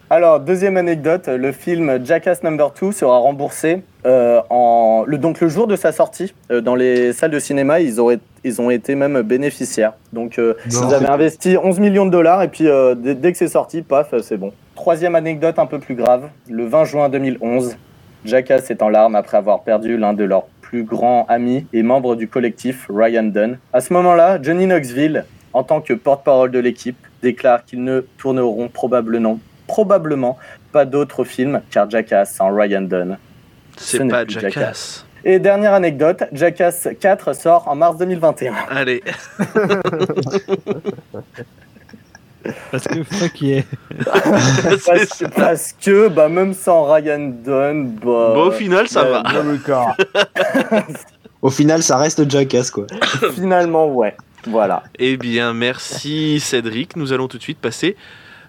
Alors, deuxième anecdote, le film Jackass Number 2 sera remboursé euh, en, le, donc le jour de sa sortie euh, dans les salles de cinéma. Ils, auraient, ils ont été même bénéficiaires. Donc, euh, Non. ils avaient investi 11 millions de dollars et puis euh, dès, dès que c'est sorti, paf, c'est bon. Troisième anecdote un peu plus grave, le 20 juin 2011, Jackass est en larmes après avoir perdu l'un de leurs plus grands amis et membre du collectif, Ryan Dunn. À ce moment-là, Johnny Knoxville, en tant que porte-parole de l'équipe, déclare qu'ils ne tourneront probablement, probablement pas d'autres films car Jackass sans Ryan Dunn. C'est Ce n'est pas plus Jackass. Et dernière anecdote, Jackass 4 sort en mars 2021. Allez. Parce que fuck yeah. parce, parce que bah, même sans Ryan Dunn, bah, Bon, au final, ça va. Au final, ça reste Jackass, quoi. Finalement, ouais. Voilà. Eh bien, merci Cédric. Nous allons tout de suite passer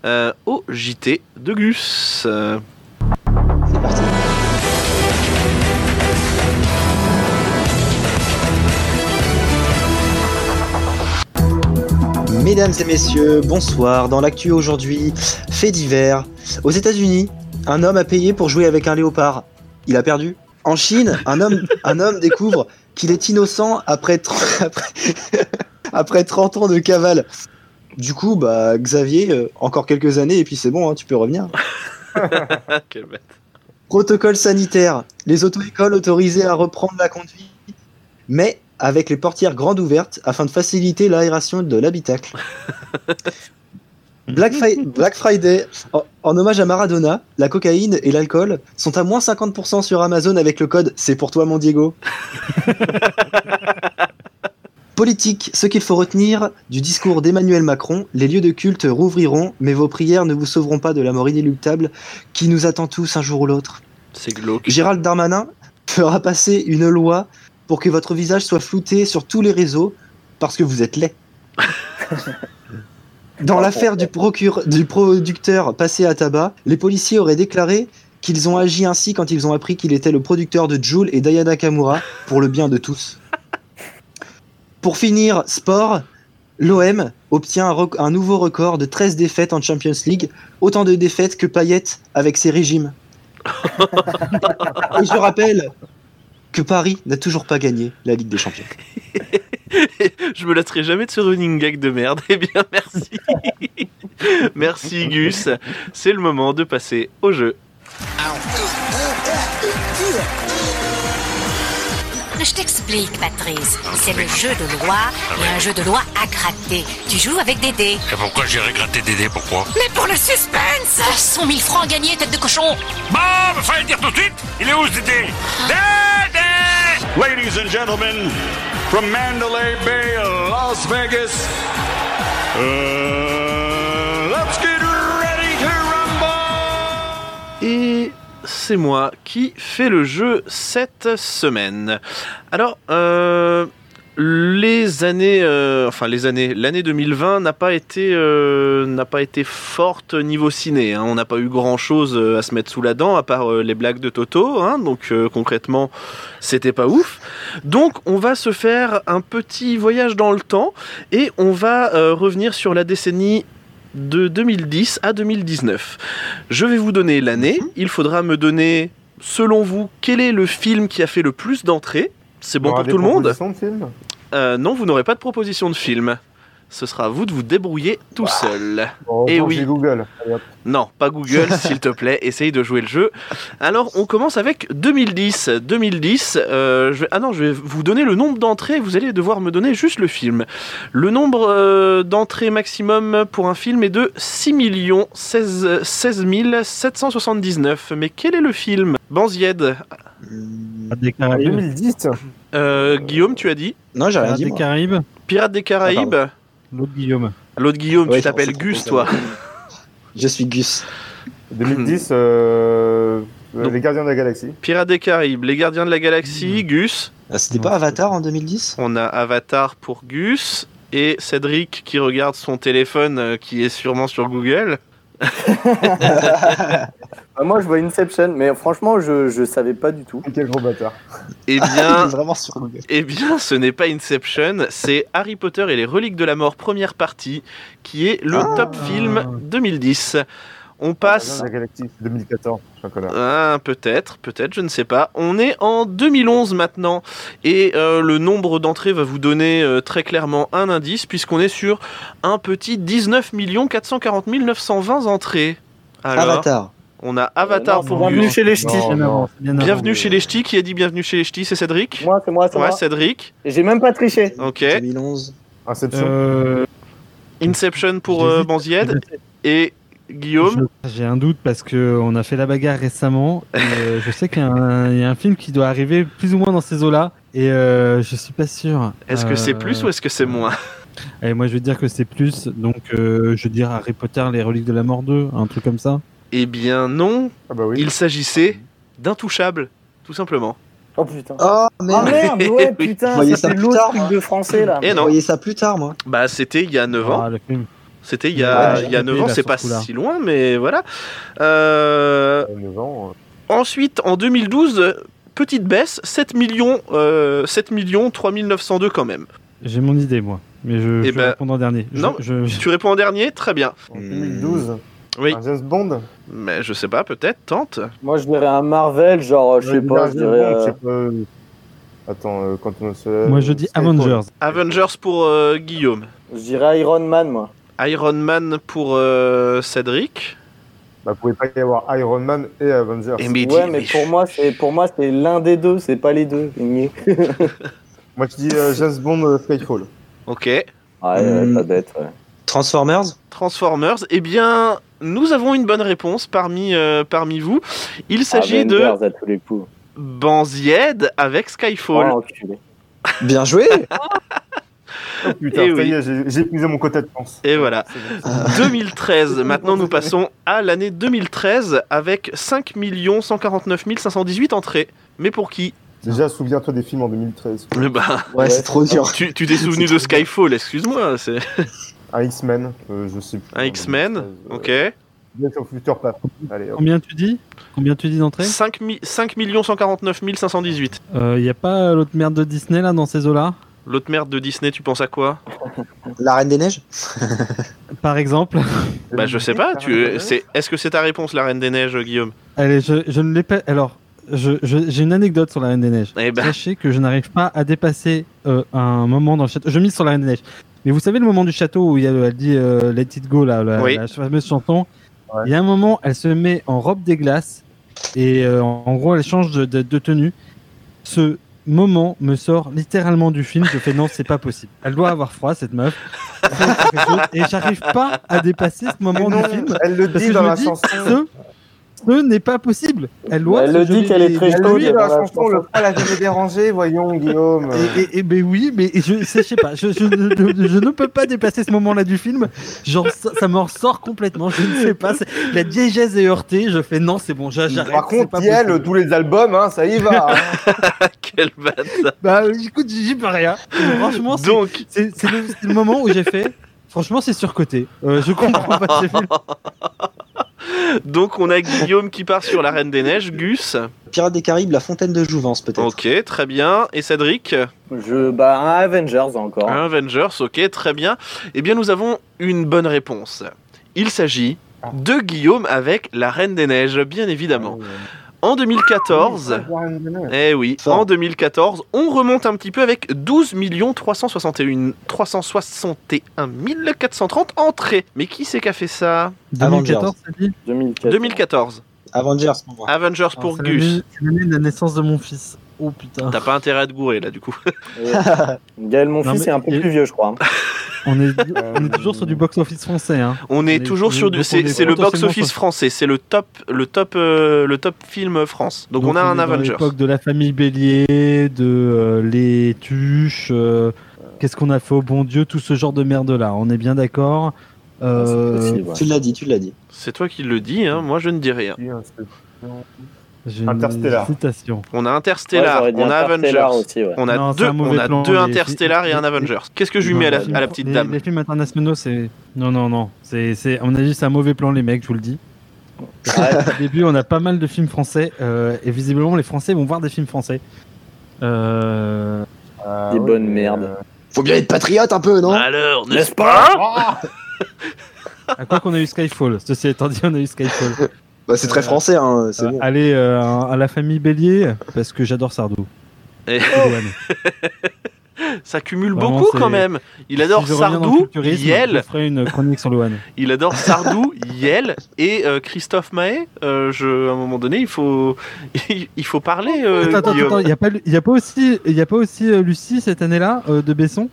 euh, au JT de Gus. Euh, Mesdames et messieurs, bonsoir. Dans l'actu aujourd'hui, fait divers. Aux États-Unis, un homme a payé pour jouer avec un léopard. Il a perdu. En Chine, un homme, un homme découvre qu'il est innocent après, tr- après, après 30 ans de cavale. Du coup, bah, Xavier, euh, encore quelques années et puis c'est bon, hein, tu peux revenir. Quelle bête. Protocole sanitaire. Les auto-écoles autorisées à reprendre la conduite, mais avec les portières grandes ouvertes afin de faciliter l'aération de l'habitacle. Black, Fri- Black Friday, en, en hommage à Maradona, la cocaïne et l'alcool sont à moins 50% sur Amazon avec le code C'est pour toi mon Diego. Politique, ce qu'il faut retenir du discours d'Emmanuel Macron, les lieux de culte rouvriront, mais vos prières ne vous sauveront pas de la mort inéluctable qui nous attend tous un jour ou l'autre. C'est glauque. Gérald Darmanin fera passer une loi pour que votre visage soit flouté sur tous les réseaux parce que vous êtes laid. Dans l'affaire du, procure- du producteur passé à tabac, les policiers auraient déclaré qu'ils ont agi ainsi quand ils ont appris qu'il était le producteur de Joule et Diana Kamura pour le bien de tous. Pour finir, sport, l'OM obtient un nouveau record de 13 défaites en Champions League, autant de défaites que Payet avec ses régimes. Et je rappelle que Paris n'a toujours pas gagné la Ligue des Champions. Je me lasserai jamais de ce running gag de merde. Eh bien, merci. merci Gus. C'est le moment de passer au jeu. Je t'explique, Patrice. C'est le jeu de loi et un jeu de loi à gratter. Tu joues avec des dés. Et pourquoi j'irais gratter des dés Pourquoi Mais pour le suspense 100 000 francs gagnés, tête de cochon Bon, mais fallait le dire tout de suite Il est où ce Dédé Dédé Ladies and gentlemen, from Mandalay Bay, Las Vegas, uh, c'est moi qui fais le jeu cette semaine. Alors, euh, les années, euh, enfin les années, l'année 2020 n'a pas été, euh, n'a pas été forte niveau ciné. hein. On n'a pas eu grand chose à se mettre sous la dent à part les blagues de Toto. hein. donc concrètement, c'était pas ouf. Donc on va se faire un petit voyage dans le temps et on va revenir sur la décennie de 2010 à 2019. Je vais vous donner l'année. Il faudra me donner, selon vous, quel est le film qui a fait le plus d'entrées. C'est bon pour tout le monde de Euh, Non, vous n'aurez pas de proposition de film. Ce sera à vous de vous débrouiller tout seul. Bon, Et autant oui. Google. Non, pas Google, s'il te plaît. Essaye de jouer le jeu. Alors, on commence avec 2010. 2010. euh, je vais- Ah non, je vais vous donner le nombre d'entrées. Vous allez devoir me donner juste le film. Le nombre euh, d'entrées maximum pour un film est de 6 16, 16 779. Mais quel est le film? Banzied. Des Caraïbes. 2010 Euh, Guillaume, tu as dit? Non, j'ai rien Pirates dit. des. Caraïbes. Pirates des Caraïbes. L'autre Guillaume. L'autre Guillaume, Ouais, tu t'appelles Gus, toi. Je suis Gus. 2010, euh, Donc- Les Gardiens de la Galaxie. Pirates des Caraïbes, Les Gardiens de la Galaxie, Gus. Ah, C'était pas Avatar en 2010 On a Avatar pour Gus et Cédric qui regarde son téléphone euh, qui est sûrement sur Google. Bah, moi, je vois Inception, mais franchement, je, je savais pas du tout. Quel gros bâtard. Eh bien, vraiment eh bien, ce n'est pas Inception, c'est Harry Potter et les reliques de la mort première partie, qui est le top film 2010. On passe La Galaxie 2014, je suis un connard. Ah, peut-être, peut-être, je ne sais pas. On est en 2011 maintenant et euh, le nombre d'entrées va vous donner euh, très clairement un indice puisqu'on est sur un petit 19 440 920 entrées. Alors, Avatar. On a Avatar Euh, non, pour bienvenue chez les ch'tis. Bienvenue chez les ch'tis. Qui a dit bienvenue chez les ch'tis? C'est Cédric Moi, c'est moi, c'est Ouais, moi. Cédric. J'ai même pas triché. Ok. 2011. Inception. Euh, Inception pour J'hésite. euh, Banzied. Et Guillaume J'ai un doute parce que on a fait la bagarre récemment. et, euh, je sais qu'il y, a un- il y a un film qui doit arriver plus ou moins dans ces eaux-là. Et euh, je suis pas sûr. Est-ce que c'est Euh, plus ou est-ce que c'est moins? Allez, moi je vais dire que c'est plus. Donc euh, je vais dire Harry Potter, les reliques de la mort 2, un truc comme ça. Eh bien non, Ah bah oui. il s'agissait d'Intouchable, tout simplement. Oh putain. Oh Ah merde. merde, ouais, Oui. putain, Voyez ça ça c'est plus l'autre tard, truc de français là. Et Je non, voyais ça plus tard, moi. bah c'était il y a 9 ans. Ah, le film. C'était il y a, Ouais, il y a j'ai 9 été ans, c'est pas si loin, mais voilà. Euh, 9 ans, euh, ensuite, en 2012, euh, petite baisse, 7 millions, euh, 7 millions 3902 quand même. J'ai mon idée moi, mais je, Eh je ben, vais répondre en dernier. Je- non, je, je- Tu réponds en dernier Très bien. en 2012. Oui, Un James Bond mais je sais pas, peut-être, tente. Moi, je dirais un Marvel, genre, je sais pas, je dirais. Euh, euh, Attends, euh, quand on se. Moi je dis. Avengers. Avengers pour euh, Guillaume. Je dirais Iron Man, moi. Iron Man pour euh, Cédric. Bah, pouvait pas y avoir Iron Man et Avengers. Et mais ouais, mais mais pour moi, c'est pour moi, c'est l'un des deux, c'est pas les deux. Ouais, Moi, je dis euh, James Bond euh, Skyfall. Ok. ouais, Hmm. pas bête. Ouais. Transformers? Transformers. Eh bien, nous avons une bonne réponse parmi, euh, parmi vous. Il s'agit de Avengers à tous les coups. Banzied avec Skyfall. Oh, enculé. Bien joué Oh putain, Eh oui. j'ai épuisé mon quota de chance. Et voilà. C'est bon. 2013. Maintenant, nous passons à l'année 2013 avec 5 149 518 entrées. Mais pour qui? Déjà, souviens-toi des films en 2013. Eh ben, Ouais, c'est trop dur. tu tu t'es souvenu de Skyfall, excuse-moi. C'est Un X-Men, euh, je sais plus. un X-Men. Ok. Bien sur Future Path. Allez, hop. Combien tu dis Combien tu dis d'entrée 5, 5 149 518. Il Euh, y a pas l'autre merde de Disney là dans ces eaux-là L'autre merde de Disney, tu penses à quoi La Reine des Neiges Par exemple. Bah, je sais pas. Tu, c'est, est-ce que c'est ta réponse, la Reine des Neiges, Guillaume? Allez, je, je ne l'ai pas. Alors, je- je- j'ai une anecdote sur la Reine des Neiges. Eh ben. Sachez que je n'arrive pas à dépasser euh, un moment dans le château. Je mise sur la Reine des Neiges. Mais vous savez le moment du château où il y a, le- elle dit euh, Let it go, là, la, Oui. la fameuse chanson. Ouais. Il y a un moment, elle se met en robe des glaces et euh, en, gros, elle change de, de- de tenue. Ce moment me sort littéralement du film. Je fais non, c'est pas possible. Elle doit avoir froid, cette meuf. Et j'arrive pas à dépasser ce moment non, du film. Elle le dit dans la chanson. Ce, n'est pas possible. Elle doit. Elle le dit qu'elle est très chaude. je chanson, pense le froid l'a jamais dérangé, voyons, Guillaume. Et, et, et ben oui, mais je, je sais pas, je, je, ne- je ne peux pas dépasser ce moment-là du film. Genre, ça, ça m'en sort complètement. Je ne sais pas. La diégèse est heurtée. Je fais non, c'est bon, j'a- j'arrête. Par contre, possible. tous les albums, hein, ça y va. hein. Quel bâtard. Bah écoute, j'y peux rien. Et Franchement, c'est Donc, c'est- c'est le, c'est le moment où j'ai fait. Franchement, c'est surcoté. Euh, je comprends pas ce film. donc, on a Guillaume qui part sur la Reine des Neiges, Gus. Pirates des Caraïbes, la fontaine de Jouvence, peut-être. Ok, très bien. Et Cédric Je, bah, un Avengers encore. Un Avengers, ok, très bien. Eh bien, nous avons une bonne réponse. Il s'agit de Guillaume avec la Reine des Neiges, bien évidemment. En 2014, eh oui, en 2014, on remonte un petit peu avec 12 361 361 430 entrées. Mais qui c'est qui a fait ça? 2014, ça dit 2004. 2014. Avengers pour moi. Avengers pour Alors, c'est Gus. l'année- C'est l'année de la naissance de mon fils. Oh putain. T'as pas intérêt à te gourer là du coup. Gaël, mon Non, fils, mais- est un peu plus vieux, je crois. On est, on est toujours sur du box-office français. Hein. On est On est- toujours sur du. C'est le box-office français, c'est le top, le top, euh, le top film France. Donc, on a un Avengers. l'époque de la famille Bélier, de euh, les tuches, euh, qu'est-ce qu'on a fait au bon Dieu, tout ce genre de merde là. On est bien d'accord. Euh, C'est possible, ouais. Tu l'as dit, tu l'as dit. C'est toi qui le dis, hein, moi je ne dis rien. J'ai une Interstellar. citation. On a Ouais, Interstellar, dit on a Avengers. Aussi, ouais. On a Non, deux, on a plan, deux les- Interstellar et un Avengers. Qu'est-ce que je lui mets à la, à petite les- dame Les films internationaux, c'est. Non, non, non. C'est, c'est, à mon avis, c'est un mauvais plan, les mecs, je vous le dis. Au début, on a pas mal de films français euh, et visiblement, les Français vont voir des films français. Euh, Ah Des ouais, bonnes merdes. euh, Faut bien être patriote un peu, non? Alors, n'est-ce pas? À quoi qu'on a eu Skyfall? Ceci étant dit, on a eu Skyfall. Bah, c'est très français, hein, c'est Euh, bon. allez euh, à la famille Bélier parce que j'adore Sardou. Et-. Ça cumule Vraiment, beaucoup quand même. Il adore Si Sardou, Yel. ferai une chronique sur Louane. Il adore Sardou, Yel et euh, Christophe Mahé. Euh, je, à un moment donné, il faut, il faut parler. euh, attends, attends, il n'y a, pas- y a pas aussi, y a pas aussi euh, Lucie cette année-là euh, de Besson?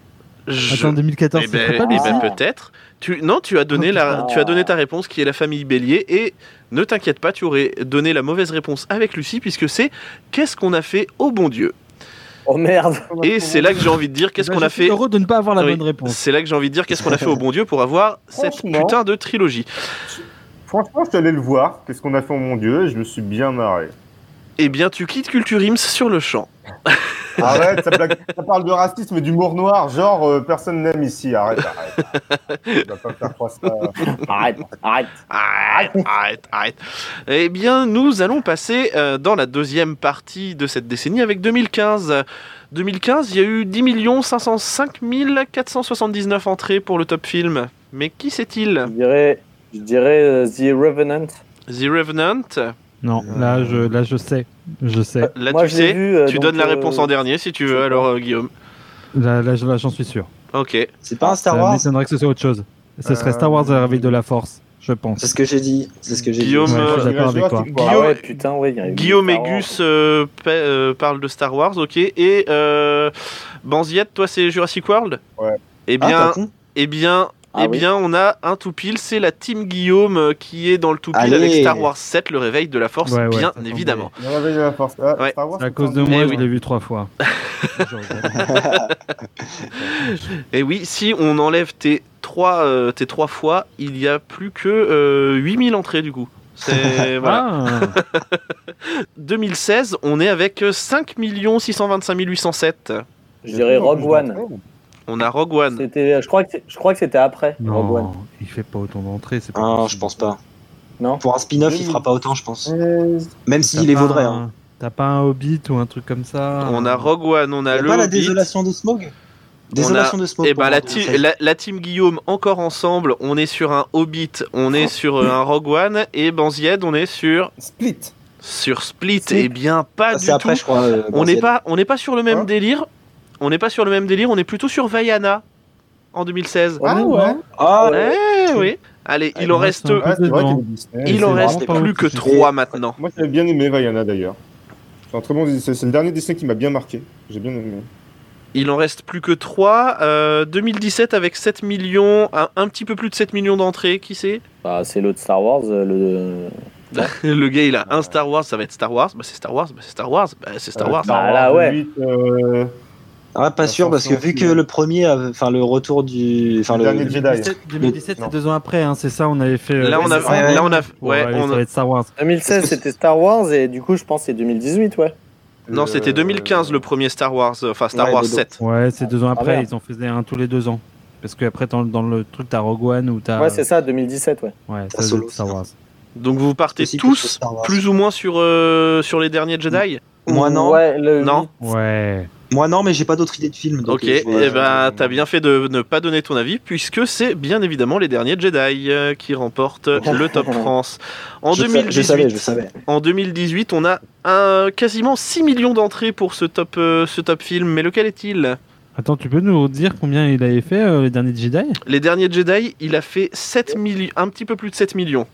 Je- Attends, 2014, Eh ben, pas eh ben, peut-être. Tu, non, tu as donné Oh, la, tu as donné ta réponse qui est la famille Bélier et ne t'inquiète pas, tu aurais donné la mauvaise réponse avec Lucie puisque c'est qu'est-ce qu'on a fait au bon Dieu? Oh merde. Et c'est là que j'ai envie de dire qu'est-ce Bah, qu'on je a suis fait. heureux de ne pas avoir la Oui, bonne réponse. C'est là que j'ai envie de dire qu'est-ce qu'on a fait au bon Dieu pour avoir cette Franchement. putain de trilogie. Franchement, je suis allé le voir. Qu'est-ce qu'on a fait, oh mon dieu et Je me suis bien marré. Eh bien, tu quittes Culture Ims sur le champ. Arrête, ça, blague- ça parle de racisme et d'humour noir. Genre, euh, personne n'aime ici. Arrête, arrête. Tu vas pas me faire croire ça. Arrête, arrête. Arrête, arrête, arrête. Eh bien, nous allons passer euh, dans la deuxième partie de cette décennie avec 2015. 2015, il y a eu 10 505 479 entrées pour le top film. Mais qui c'est-il Je dirais, je dirais euh, The Revenant. The Revenant Non, là je, là je sais, je sais. Là, Moi, tu sais, vu, euh, tu donnes la euh, réponse en dernier si tu veux, alors euh, Guillaume. Là, là, je- là, j'en suis sûr. Ok. C'est pas un Star Ça Wars m'étonnerait que ce soit autre chose. Ce serait Euh, Star Wars à la réveil de la Force, je pense. C'est ce que j'ai dit. C'est ce que j'ai Guillaume, dit. Euh, avec toi. Ah Guillaume- ouais, putain, ouais. Guillaume et. Gus euh, pa- euh, parlent de Star Wars, ok. Et euh, Banziette, toi c'est Jurassic World? Ouais. Eh Ah, bien, eh bien, Ah eh oui. bien, on a un tout pile, c'est la team Guillaume euh, qui est dans le tout pile Allez. avec Star Wars 7, le réveil de la force, Ouais, ouais, bien évidemment. Le réveil de la force. Ah, Ouais. Star Wars, À cause de moi, Eh je oui. l'ai vu trois fois. Et oui, si on enlève tes trois, euh, tes trois fois, il y a plus que euh, 8000 entrées du coup. C'est voilà. Ah, 2016, on est avec 5 625 807. Je dirais Rogue One. On a Rogue One. C'était, je crois que, je crois que c'était après. Rogue One. non, il fait pas autant d'entrées. c'est pas Ah, je pense pas. Non. Pour un spin-off, il fera pas autant, je pense. Euh, Même s'il les pas vaudrait. un- Hein. T'as pas un Hobbit ou un truc comme ça On a Rogue One, on a le pas la Hobbit. désolation de Smog On Désolation a- de Smog. Pour ben, la, moi, team, 2016. la, la team Guillaume encore ensemble, on est sur un Hobbit, on est sur euh, un Rogue One et Banzied, on est sur Split. sur Split. Split. Eh bien pas Ah, du C'est après, tout. je crois. euh, On n'est pas on n'est pas sur le même Hein? délire. On n'est pas sur le même délire, on est plutôt sur Vaiana en 2016. Ah ouais. Ah, Eh oui. Allez, il en moi, reste Ouais, il en reste plus que J'ai- 3 maintenant. Moi, j'avais bien aimé Vaiana d'ailleurs. C'est un très bon Disney. C'est le dernier Disney qui m'a bien marqué. J'ai bien aimé. Il en reste plus que 3. 2017 avec 7 millions, un, un petit peu plus de 7 millions d'entrées, qui c'est? Bah, c'est l'autre Star Wars, euh, le. Le gars il a un Star Wars, ça va être Star Wars, bah c'est Star Wars, bah c'est Star Wars, bah c'est Star Wars. Bah, là, ouais. euh, Ah, pas sûr, parce que vu que le premier, enfin le retour du. Enfin Le le. dernier Jedi. 2017, 2017, c'est deux ans après, hein, c'est ça, on avait fait. euh, Là on a, ouais. là on a, pour ouais, on a- Star Wars. 2016, c'était Star Wars, et du coup, je pense que c'est 2018, ouais. non c'était euh, 2015 le premier Star Wars, euh, enfin Star Ouais, Wars mais donc- 7. Ouais, c'est deux ans après, merde. ils en faisaient un tous les deux ans. Parce qu'après, dans, dans le truc, t'as Rogue One ou t'as. Ouais, c'est ça, 2017, ouais. Ouais, ça, Solo, c'est Star Wars. Donc vous partez tous plus ou moins sur euh, sur les derniers Jedi? Moi non. Ouais, le Non. Ouais. Moi non, mais j'ai pas d'autres idées de films. donc, Ok, euh, et je vais- ben t'as bien fait de ne pas donner ton avis puisque c'est bien évidemment les derniers Jedi euh, qui remportent le Top France. En Je sa- 2018, Je savais, je savais. En 2018, on a un, quasiment 6 millions d'entrées pour ce top, euh, ce top film, mais lequel est-il? Attends, tu peux nous dire combien il avait fait, euh, les derniers Jedi? Les derniers Jedi, il a fait 7 millions, un petit peu plus de 7 millions.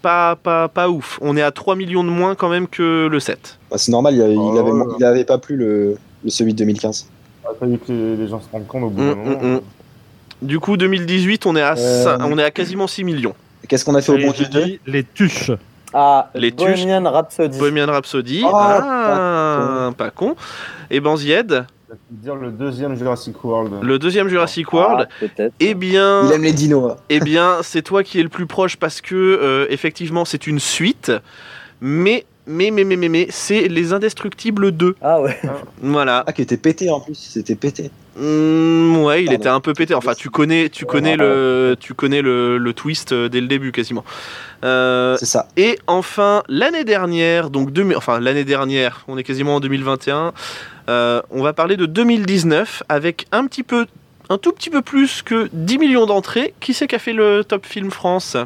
Pas, pas, pas ouf. On est à 3 millions de moins quand même que le 7. Bah, c'est normal, il, avait, Oh il, avait, il pas plu le, le celui de 2015. Ah, que les, les gens se rendent compte au bout Mm, d'un moment. mm, mm. Du coup, 2018, on est à, Euh, cin- on est à quasiment 6 millions. Qu'est-ce qu'on a fait au Et bon j'ai Dieu? dit les tuches. Ah, Les tuches. Bohemian Rhapsody. Bohemian Rhapsody. Oh, ah, pas con. Et Banzied, Je vais te dire le deuxième Jurassic World. le deuxième Jurassic Ah, World. peut-être. Eh bien, Il aime les dinos. hein. Eh bien, c'est toi qui es le plus proche parce que euh, effectivement, c'est une suite. Mais, mais, mais, mais, mais, mais c'est les Indestructibles 2. Ah ouais. Voilà. Ah, qui était pété en plus, c'était pété. Hmm, ouais, il était un peu pété. Enfin, tu connais, tu connais le, tu connais le, le twist euh, dès le début quasiment. Euh, C'est ça. Et enfin, l'année dernière, donc deux- enfin l'année dernière, on est quasiment en 2021. euh, on va parler de 2019 avec un petit peu, un tout petit peu plus que 10 millions d'entrées. Qui c'est qui a fait le top film France?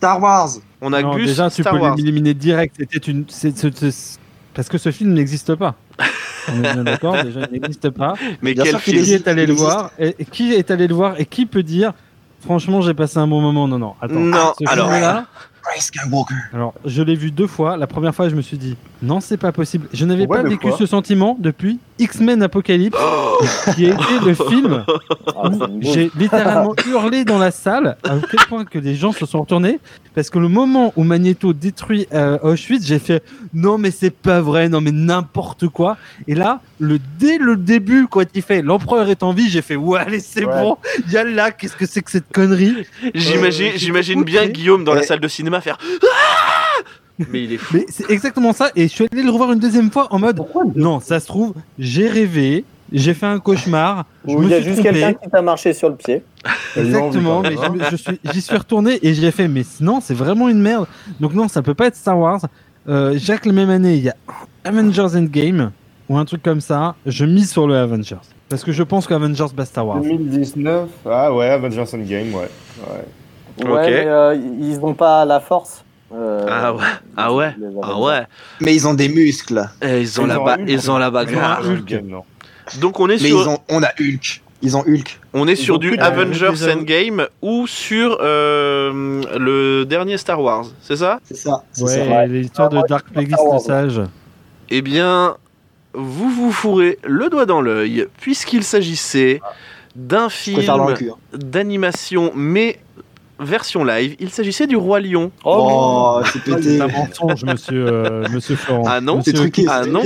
Star Wars. On a Non, Gus déjà, tu Star peux l'éliminer direct. C'était une. Parce que ce film n'existe pas. On est bien d'accord, déjà, il n'existe pas. Mais Bien quel sûr qu'il film Qui est allé le voir et, et Qui est allé le voir et qui peut dire Franchement, j'ai passé un bon moment. Non, non. Attends. Non, Ce alors- Skywalker. alors, je l'ai vu deux fois. La première fois, je me suis dit, non, c'est pas possible. Je n'avais Ouais, pas vécu quoi ce sentiment depuis X-Men Apocalypse, Oh qui a été le film Ah, où j'ai littéralement hurlé dans la salle, à quel point que des gens se sont retournés, parce que le moment où Magneto détruit euh, Auschwitz, j'ai fait, non, mais c'est pas vrai, non, mais n'importe quoi. Et là, le, dès le début, quand il fait, l'empereur est en vie, j'ai fait, ouais, allez, c'est Ouais. bon, il y a là, qu'est-ce que c'est que cette connerie? J'imagine, Euh, j'imagine bien. Guillaume dans la salle de cinéma faire. Ah Mais il est fou. Mais c'est exactement ça. Et je suis allé le revoir une deuxième fois en mode non, ça se trouve, j'ai rêvé, j'ai fait un cauchemar, je Ou me il y a suis juste trompé. quelqu'un qui t'a marché sur le pied. Exactement, mais je me- je suis- j'y suis, retourné et j'ai fait, mais non, c'est vraiment une merde. Donc non, ça peut pas être Star Wars. Euh, Jacques, la même année, il y a Avengers Endgame ou un truc comme ça. Je mise sur le Avengers. Parce que je pense qu'Avengers bat Star Wars. 2019. Ah ouais, Avengers Endgame, ouais. ouais. Ouais, Ok. mais euh, ils n'ont pas la force. Euh, Ah ouais, ah ouais, ah ouais. Mais ils ont des muscles. Eh, ils ont Ils la ont ba- ils ont la Ils ont bagarre. Donc on est Mais sur, ils ont, on a Hulk. Ils ont Hulk. on est ils sur du Avengers Endgame ou sur euh, le dernier Star Wars, c'est ça? C'est ça. C'est Ouais, ça. l'histoire de Dark Plagueis le sage. Eh bien, vous vous fourrez le doigt dans l'œil puisqu'il s'agissait d'un film hein. d'animation mais version live. Il s'agissait du Roi Lion. Oh, c'est pété. C'est un mensonge, monsieur, euh, monsieur Florent. Ah non, Monsieur C'est truqué. Ah non.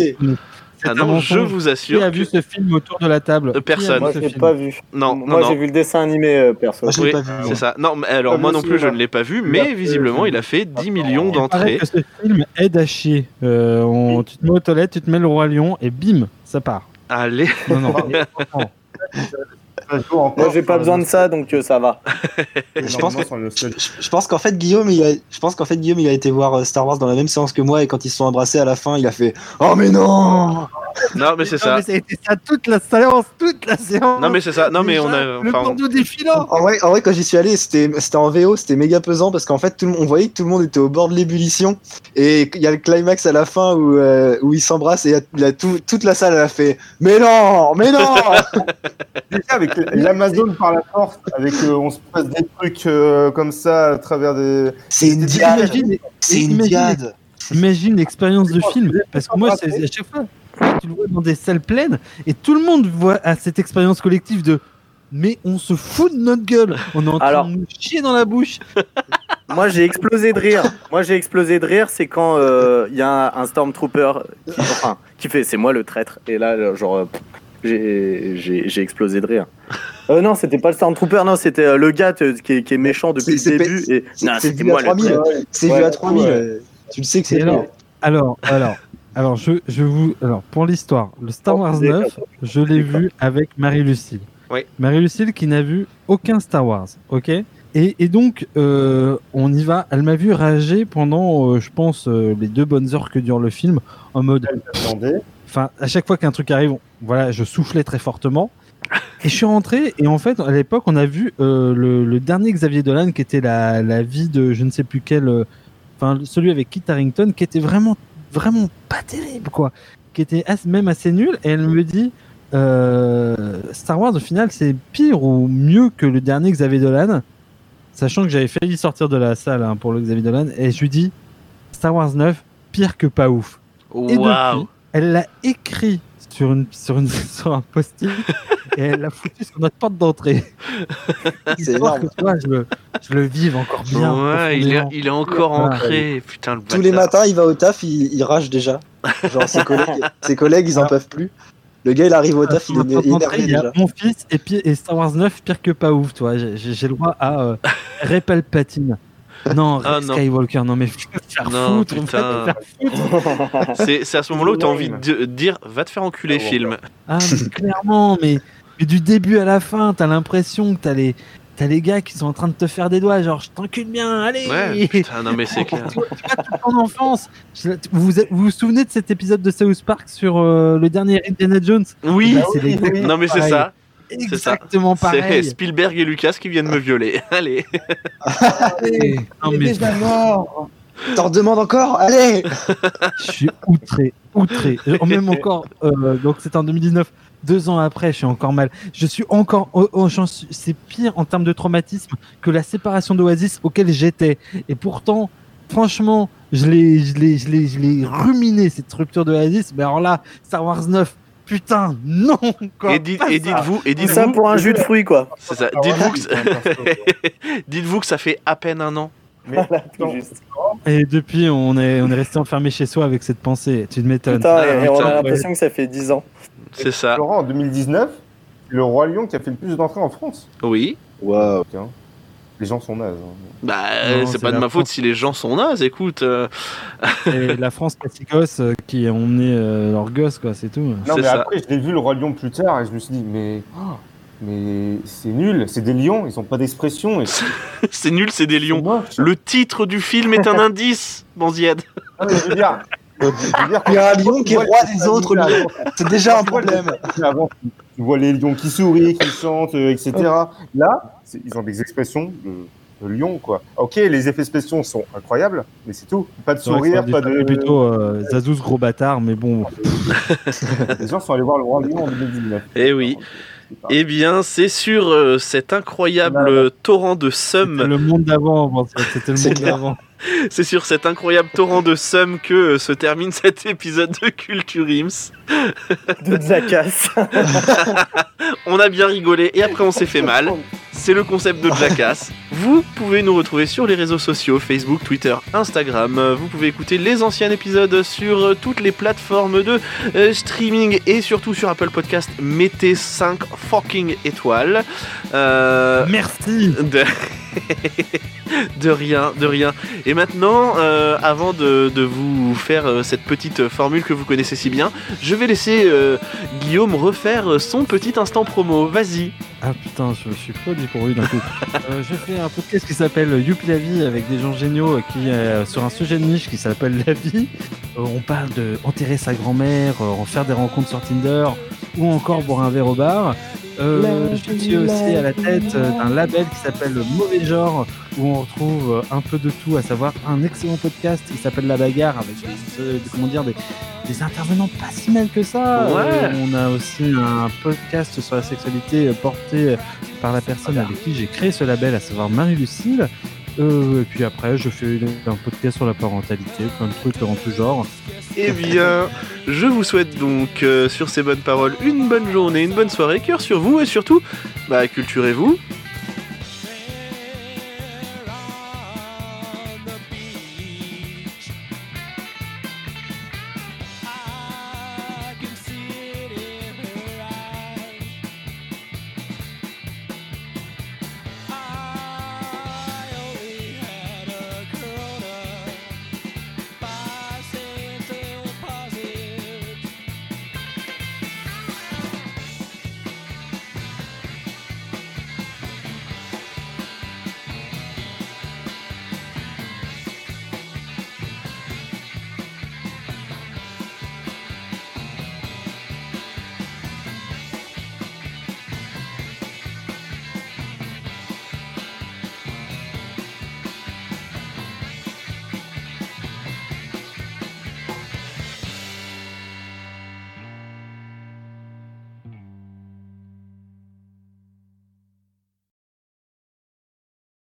Ah non, je vous Qui assure. a vu ce film autour de la table Euh, personne. Moi, Qui je l'ai pas vu. Non, Moi, j'ai vu le dessin animé, euh, perso. Moi, Oui, c'est ça. Non, mais alors Pas moi non plus, je ne l'ai pas vu, mais visiblement, il a fait 10 millions d'entrées. ce film aide à chier. Euh, on- tu te mets aux toilettes, tu te mets le roi lion et bim, ça part. Allez. Non, non, encore Moi, j'ai pas besoin de ça, donc euh, ça va. Je pense que je, je- qu'en fait Guillaume il a, je pense qu'en fait Guillaume il a été voir euh, Star Wars dans la même séance que moi et quand ils se sont embrassés à la fin il a fait oh mais non Non, mais c'est Non, ça. ça a été ça toute la séance, toute la séance. Non, mais c'est ça. Non, mais on a. Le bandeau défilant. en vrai, en vrai quand j'y suis allé c'était c'était en VO c'était méga pesant parce qu'en fait tout le, monde- on voyait que tout le monde était au bord de l'ébullition et il y a le climax à la fin où euh, où ils s'embrassent et y a, il y a tout- toute la salle elle a fait mais non mais non Déjà, avec l'Amazon par la force, avec euh, on se passe des trucs euh, comme ça à travers des. c'est une diade Imagine, c'est une diade Imagine l'expérience de film. Parce que moi, c'est à chaque fois, tu le vois dans des salles pleines et tout le monde voit à cette expérience collective de. Mais on se fout de notre gueule. On est en train Alors- de nous chier dans la bouche. Moi, j'ai explosé de rire. Moi, j'ai explosé de rire, c'est quand euh, il y a un Stormtrooper qui, enfin, qui fait c'est moi le traître. Et là, genre, euh, j'ai- explosé de rire. Euh, non, c'était pas le Stormtrooper, non, c'était euh, le gars qui, est, qui est méchant depuis le début. Et... c'est- Non, c'est c'était vu à moi le 3000 traître. c'est vu à 3000 ouais. euh, tu le sais que c'est Et alors, lui. alors, alors, alors, je, je vous, alors, pour l'histoire, le Star Wars c'est 9, je l'ai vu avec Marie-Lucille. Oui. Marie-Lucille qui n'a vu aucun Star Wars, ok? Et, et donc, euh, on y va. Elle m'a vu rager pendant, euh, je pense, euh, les deux bonnes heures que dure le film, en mode, Attendez. Enfin, à chaque fois qu'un truc arrive, on- voilà, je soufflais très fortement. Et je suis rentré, et en fait, à l'époque, on a vu euh, le, le dernier Xavier Dolan, qui était la, la vie de je ne sais plus quel. euh, Enfin, celui avec Kit Harington, qui était vraiment, vraiment pas terrible, quoi. Qui était as- même assez nul. Et elle me dit euh, Star Wars, au final, c'est pire ou mieux que le dernier Xavier Dolan. Sachant que j'avais failli sortir de la salle hein, pour le Xavier Dolan. Et je lui dis Star Wars 9, pire que pas ouf. Et depuis, elle l'a écrit sur, une, sur, une, sur un post-it et elle l'a foutu sur notre porte d'entrée. c'est que toi, je le, je le vive encore bien. Ouais, il est, profondément. il est encore ancré. Putain, le tous les matins il va au taf il, il rage déjà genre ses collègues ses collègues ils en Ah. peuvent plus le gars il arrive au taf il est énervé déjà mon fils et, pi- et Star Wars 9, pire que pas ouf, toi. J'ai le droit à euh, Ray Palpatine. Non, Ah, non. Skywalker, non mais faire Non, foutre, putain. C'est à ce moment-là où t'as envie de dire va te faire enculer, Ah film. Ah, mais clairement, mais Mais du début à la fin, t'as l'impression que t'as les, t'as les gars qui sont en train de te faire des doigts, genre je t'encule bien, allez Ouais, putain, non mais c'est clair. en enfance. Vous, vous vous souvenez de cet épisode de South Park sur euh, le dernier Indiana Jones? Oui, Bah, c'est exactement non mais c'est ça. C'est ça. Exactement C'est pareil. Spielberg et Lucas qui viennent me violer. Allez. Non, mais mort T'en demandes encore Allez je suis outré, outré. Euh, Même encore, euh, donc c'était en 2019. Deux ans après, je suis encore mal. Je suis encore. oh, oh, c'est pire en termes de traumatisme que la séparation d'Oasis auquel j'étais. Et pourtant, franchement, je l'ai, je l'ai, je l'ai, je l'ai ruminé cette rupture d'Oasis. Mais alors là, Star Wars 9, putain, non. quoi, Et dites- dites-vous, et dites-vous. ça pour un jus de fruits, quoi. C'est ça. Ah Dites-vous que, dites-vous ça fait à peine un an. Mais Tout juste. Et depuis, on est, on est resté enfermé chez soi avec cette pensée. Tu te m'étonnes. Putain, et, et on putain, a l'impression que ça fait 10 ans. C'est ça. Laurent, en 2019, c'est le Roi Lion qui a fait le plus d'entrées en France. Oui. Waouh. Les gens sont nazes. hein. Bah, Non, c'est pas de ma faute France. si les gens sont nazes. Écoute. euh, Et la France Cassigos euh, qui a emmené euh, leurs gosses, quoi, c'est tout. Non, mais ça. après, je l'ai vu le Roi Lion plus tard et je me suis dit, mais. oh, mais c'est nul, c'est des lions, ils ont pas d'expression. Et... c'est nul, c'est des lions. Le titre du film est un indice, Banzied. Ah, Il y a un lion qui est roi des autres C'est déjà un problème. Avant, tu- vois les lions qui sourient, qui chantent, euh, etc. Là, ils ont des expressions de, de lions, quoi. Ok, les effets spéciaux sont incroyables, mais c'est tout. Pas de sourire, pas de. plutôt euh, Zazouz gros bâtard, mais bon. Les gens sont allés voir le Roi Lion en 2019. Eh oui. Eh bien, c'est sur euh, cet incroyable torrent de somme. Le monde d'avant, bon, c'était le C'est monde d'avant. C'est sur cet incroyable torrent de somme que euh, se termine cet épisode de Culture Ims. De Jackass. On a bien rigolé et après on s'est fait mal. C'est le concept de Jackass. Vous pouvez nous retrouver sur les réseaux sociaux Facebook, Twitter, Instagram. Vous pouvez écouter les anciens épisodes sur euh, toutes les plateformes de euh, streaming et surtout sur Apple Podcast. Mettez 5 fucking étoiles. Euh, Merci. de... de rien, de rien. Et maintenant, euh, avant de, de vous faire euh, cette petite formule que vous connaissez si bien, je vais laisser euh, Guillaume refaire son petit instant promo. Vas-y. Ah putain, je, je suis pas dépourvu d'un coup. Je fais un podcast qui s'appelle Youpi la vie avec des gens géniaux qui sur un sujet de niche qui s'appelle la vie. On parle de enterrer sa grand-mère, en faire des rencontres sur Tinder ou encore boire un verre au bar. Euh, je suis aussi à la tête euh, d'un label qui s'appelle Mauvais Genre où on retrouve euh, un peu de tout, à savoir un excellent podcast qui s'appelle La Bagarre avec des, euh, comment dire des, des intervenants pas si mal que ça. Ouais. Euh, on a aussi un podcast sur la sexualité porté par la personne avec qui j'ai créé ce label, à savoir Marie-Lucille. Euh, et puis après, je fais un podcast sur la parentalité, plein de trucs en tout genre. Eh bien, je vous souhaite donc euh, sur ces bonnes paroles une bonne journée, une bonne soirée, cœur sur vous et surtout, bah, culturez-vous